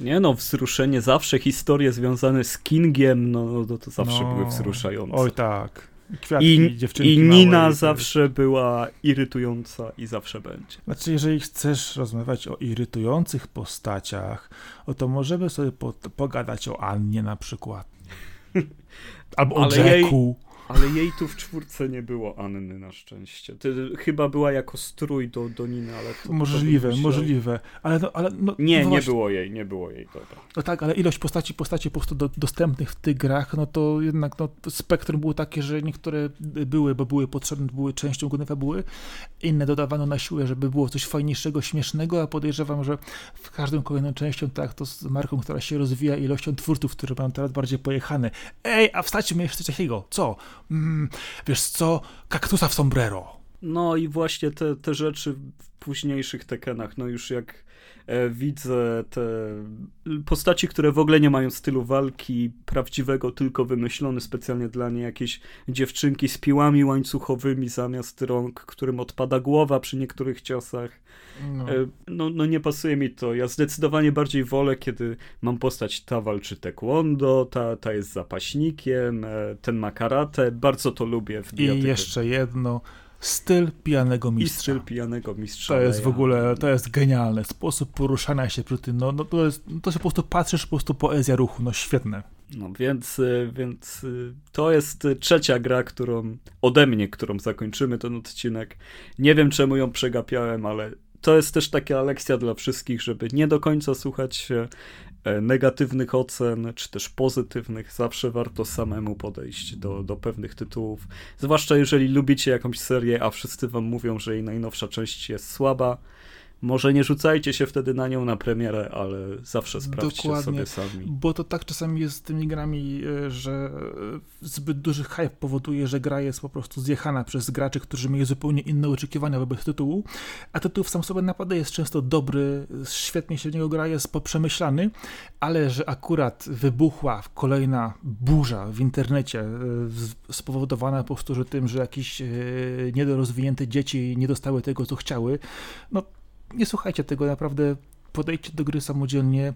[SPEAKER 1] Nie no, wzruszenie zawsze, historie związane z Kingiem, no, no to, to zawsze no, były wzruszające.
[SPEAKER 2] Oj tak. Kwiatki,
[SPEAKER 1] I, i Nina zawsze była irytująca i zawsze będzie.
[SPEAKER 2] Znaczy, jeżeli chcesz rozmawiać o irytujących postaciach, o to możemy sobie po, pogadać o Annie na przykład. *laughs* Albo o Ale Jacku. Jej
[SPEAKER 1] Ale jej tu w czwórce nie było Anny na szczęście. To chyba była jako strój do, do Niny, ale to,
[SPEAKER 2] Możliwe,
[SPEAKER 1] to
[SPEAKER 2] możliwe. Ale, no, ale no,
[SPEAKER 1] nie,
[SPEAKER 2] no
[SPEAKER 1] nie było jej, nie było jej, dobra.
[SPEAKER 2] No tak, ale ilość postaci, postaci po prostu do, dostępnych w tych grach, no to jednak no, spektrum było takie, że niektóre były, bo były potrzebne, były częścią głównej fabuły, inne dodawano na siłę, żeby było coś fajniejszego, śmiesznego, a podejrzewam, że w każdym kolejną częścią, tak, to z marką, która się rozwija, ilością twórców, które mają teraz bardziej pojechane. Ej, a wstać jeszcze coś takiego. Co? Mm, wiesz co? Kaktusa w sombrero.
[SPEAKER 1] No i właśnie te, te rzeczy w późniejszych Tekenach, no już jak widzę te postaci, które w ogóle nie mają stylu walki prawdziwego, tylko wymyślone specjalnie dla niej jakieś dziewczynki z piłami łańcuchowymi zamiast rąk, którym odpada głowa przy niektórych ciosach. No. E, no, no nie pasuje mi to. Ja zdecydowanie bardziej wolę, kiedy mam postać ta walczy taekwondo, ta, ta jest zapaśnikiem, e, ten ma karate. Bardzo to lubię w
[SPEAKER 2] I jeszcze jedno styl pijanego mistrza.
[SPEAKER 1] I styl pijanego mistrza.
[SPEAKER 2] To jest w ogóle, to jest genialne. Sposób poruszania się przy tym, no, no to jest, to się po prostu patrzysz, po prostu poezja ruchu, no świetne.
[SPEAKER 1] No więc, y, więc y, to jest trzecia gra, którą ode mnie, którą zakończymy ten odcinek. Nie wiem czemu ją przegapiałem, ale to jest też taka lekcja dla wszystkich, żeby nie do końca słuchać się negatywnych ocen, czy też pozytywnych, zawsze warto samemu podejść do, do pewnych tytułów. Zwłaszcza jeżeli lubicie jakąś serię, a wszyscy wam mówią, że jej najnowsza część jest słaba może nie rzucajcie się wtedy na nią na premierę, ale zawsze sprawdźcie Dokładnie, sobie sami.
[SPEAKER 2] Bo to tak czasami jest z tymi grami, e, że e, zbyt duży hype powoduje, że gra jest po prostu zjechana przez graczy, którzy mieli zupełnie inne oczekiwania wobec tytułu, a tytuł w sam sobie naprawdę jest często dobry, świetnie się w niego gra, jest poprzemyślany, ale że akurat wybuchła kolejna burza w internecie e, spowodowana po prostu że tym, że jakieś niedorozwinięte dzieci nie dostały tego, co chciały, no nie słuchajcie tego, naprawdę podejdźcie do gry samodzielnie,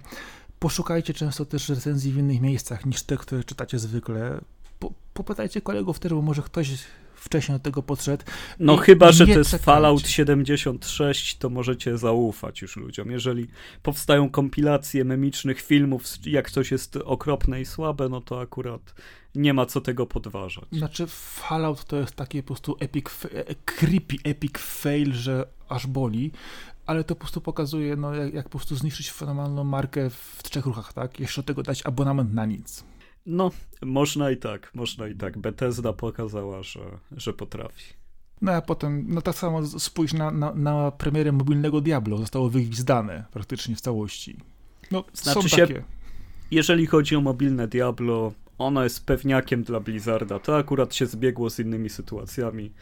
[SPEAKER 2] poszukajcie często też recenzji w innych miejscach niż te, które czytacie zwykle. Po, popytajcie kolegów też, bo może ktoś wcześniej do tego podszedł.
[SPEAKER 1] No chyba, że to jest czekajcie. Fallout 76, to możecie zaufać już ludziom. Jeżeli powstają kompilacje memicznych filmów, jak coś jest okropne i słabe, no to akurat nie ma co tego podważać.
[SPEAKER 2] Znaczy Fallout to jest taki po prostu epic, e, creepy epic fail, że aż boli ale to po prostu pokazuje, no, jak, jak po prostu zniszczyć fenomenalną markę w trzech ruchach, tak? Jeszcze do tego dać abonament na nic.
[SPEAKER 1] No, można i tak, można i tak. Bethesda pokazała, że, że potrafi.
[SPEAKER 2] No a potem, no tak samo spójrz na, na, na premierę mobilnego Diablo, zostało wygwizdane praktycznie w całości. No, znaczy są takie. Się,
[SPEAKER 1] jeżeli chodzi o mobilne Diablo, ono jest pewniakiem dla Blizzarda. To akurat się zbiegło z innymi sytuacjami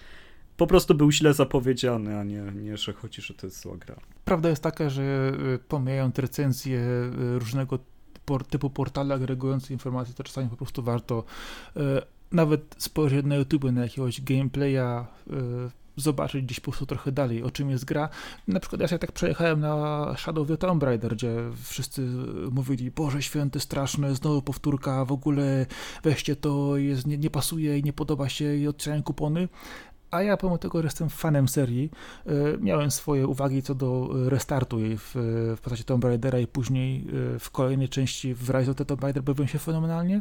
[SPEAKER 1] po prostu był źle zapowiedziany, a nie, nie że chodzi, że to jest zła gra.
[SPEAKER 2] Prawda jest taka, że y, pomijając recenzje y, różnego typu portale agregujące informacje, to czasami po prostu warto y, nawet spojrzeć na YouTube, na jakiegoś gameplaya, zobaczyć gdzieś po prostu trochę dalej, o czym jest gra. Na przykład ja się tak przejechałem na Shadow of the Tomb Raider, gdzie wszyscy mówili, Boże święty, straszne, znowu powtórka, w ogóle weźcie to, jest, nie, nie pasuje i nie podoba się i odcierają kupony. A ja pomimo tego, jestem fanem serii, e, miałem swoje uwagi co do restartu jej w, w postaci Tomb Raidera i później e, w kolejnej części w Rise of the Tomb Raider bawiłem się fenomenalnie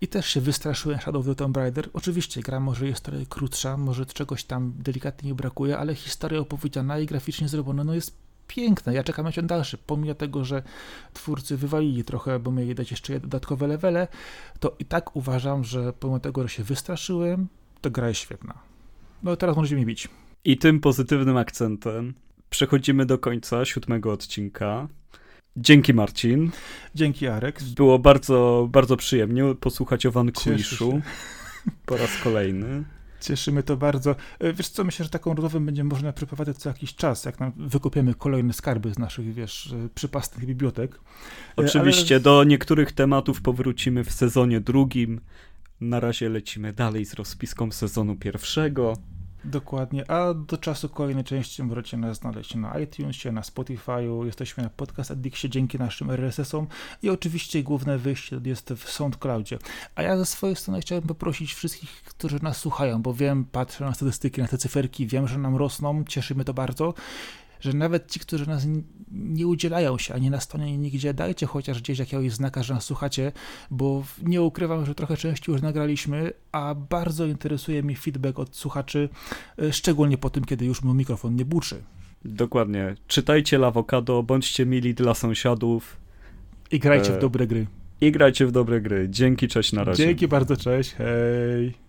[SPEAKER 2] i też się wystraszyłem Shadow of the Tomb Raider. Oczywiście gra może jest trochę krótsza, może czegoś tam delikatnie nie brakuje, ale historia opowiedziana i graficznie zrobiona no jest piękna. Ja czekam na ciąg dalszy. Pomimo tego, że twórcy wywalili trochę, bo mieli dać jeszcze dodatkowe levele, to i tak uważam, że pomimo tego, że się wystraszyłem, to gra jest świetna. No teraz możecie mi bić.
[SPEAKER 1] I tym pozytywnym akcentem przechodzimy do końca siódmego odcinka. Dzięki Marcin.
[SPEAKER 2] Dzięki Arek.
[SPEAKER 1] Było bardzo, bardzo przyjemnie posłuchać o Vanquishu po raz kolejny.
[SPEAKER 2] Cieszymy to bardzo. E, wiesz co, myślę, że taką rozmowę będzie można przeprowadzać co jakiś czas, jak nam wykopiemy kolejne skarby z naszych, wiesz, e, przypasnych bibliotek.
[SPEAKER 1] E, Oczywiście, Ale... do niektórych tematów powrócimy w sezonie drugim. Na razie lecimy dalej z rozpiską sezonu pierwszego.
[SPEAKER 2] Dokładnie, a do czasu kolejnej części możecie nas znaleźć na iTunesie, na Spotify'u, jesteśmy na Podcast Addictie. Dzięki naszym RSS-om i oczywiście główne wyjście jest w SoundCloudzie. A ja ze swojej strony chciałbym poprosić wszystkich, którzy nas słuchają, bo wiem, patrzę na statystyki, na te cyferki, wiem, że nam rosną, cieszymy to bardzo, że nawet ci, którzy nas nie udzielają się ani na stronie, nigdzie, dajcie chociaż gdzieś jakiegoś znaka, że nas słuchacie, bo nie ukrywam, że trochę części już nagraliśmy, a bardzo interesuje mnie feedback od słuchaczy, e, szczególnie po tym, kiedy już mój mikrofon nie buczy.
[SPEAKER 1] Dokładnie. Czytajcie Lawokado, bądźcie mili dla sąsiadów.
[SPEAKER 2] I grajcie e... w dobre gry.
[SPEAKER 1] I grajcie w dobre gry. Dzięki, cześć, na razie.
[SPEAKER 2] Dzięki bardzo, cześć, hej.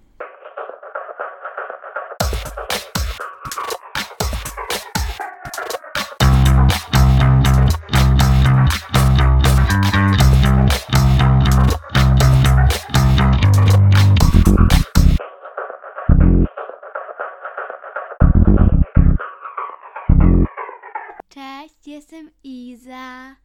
[SPEAKER 3] Cześć, jestem Iza.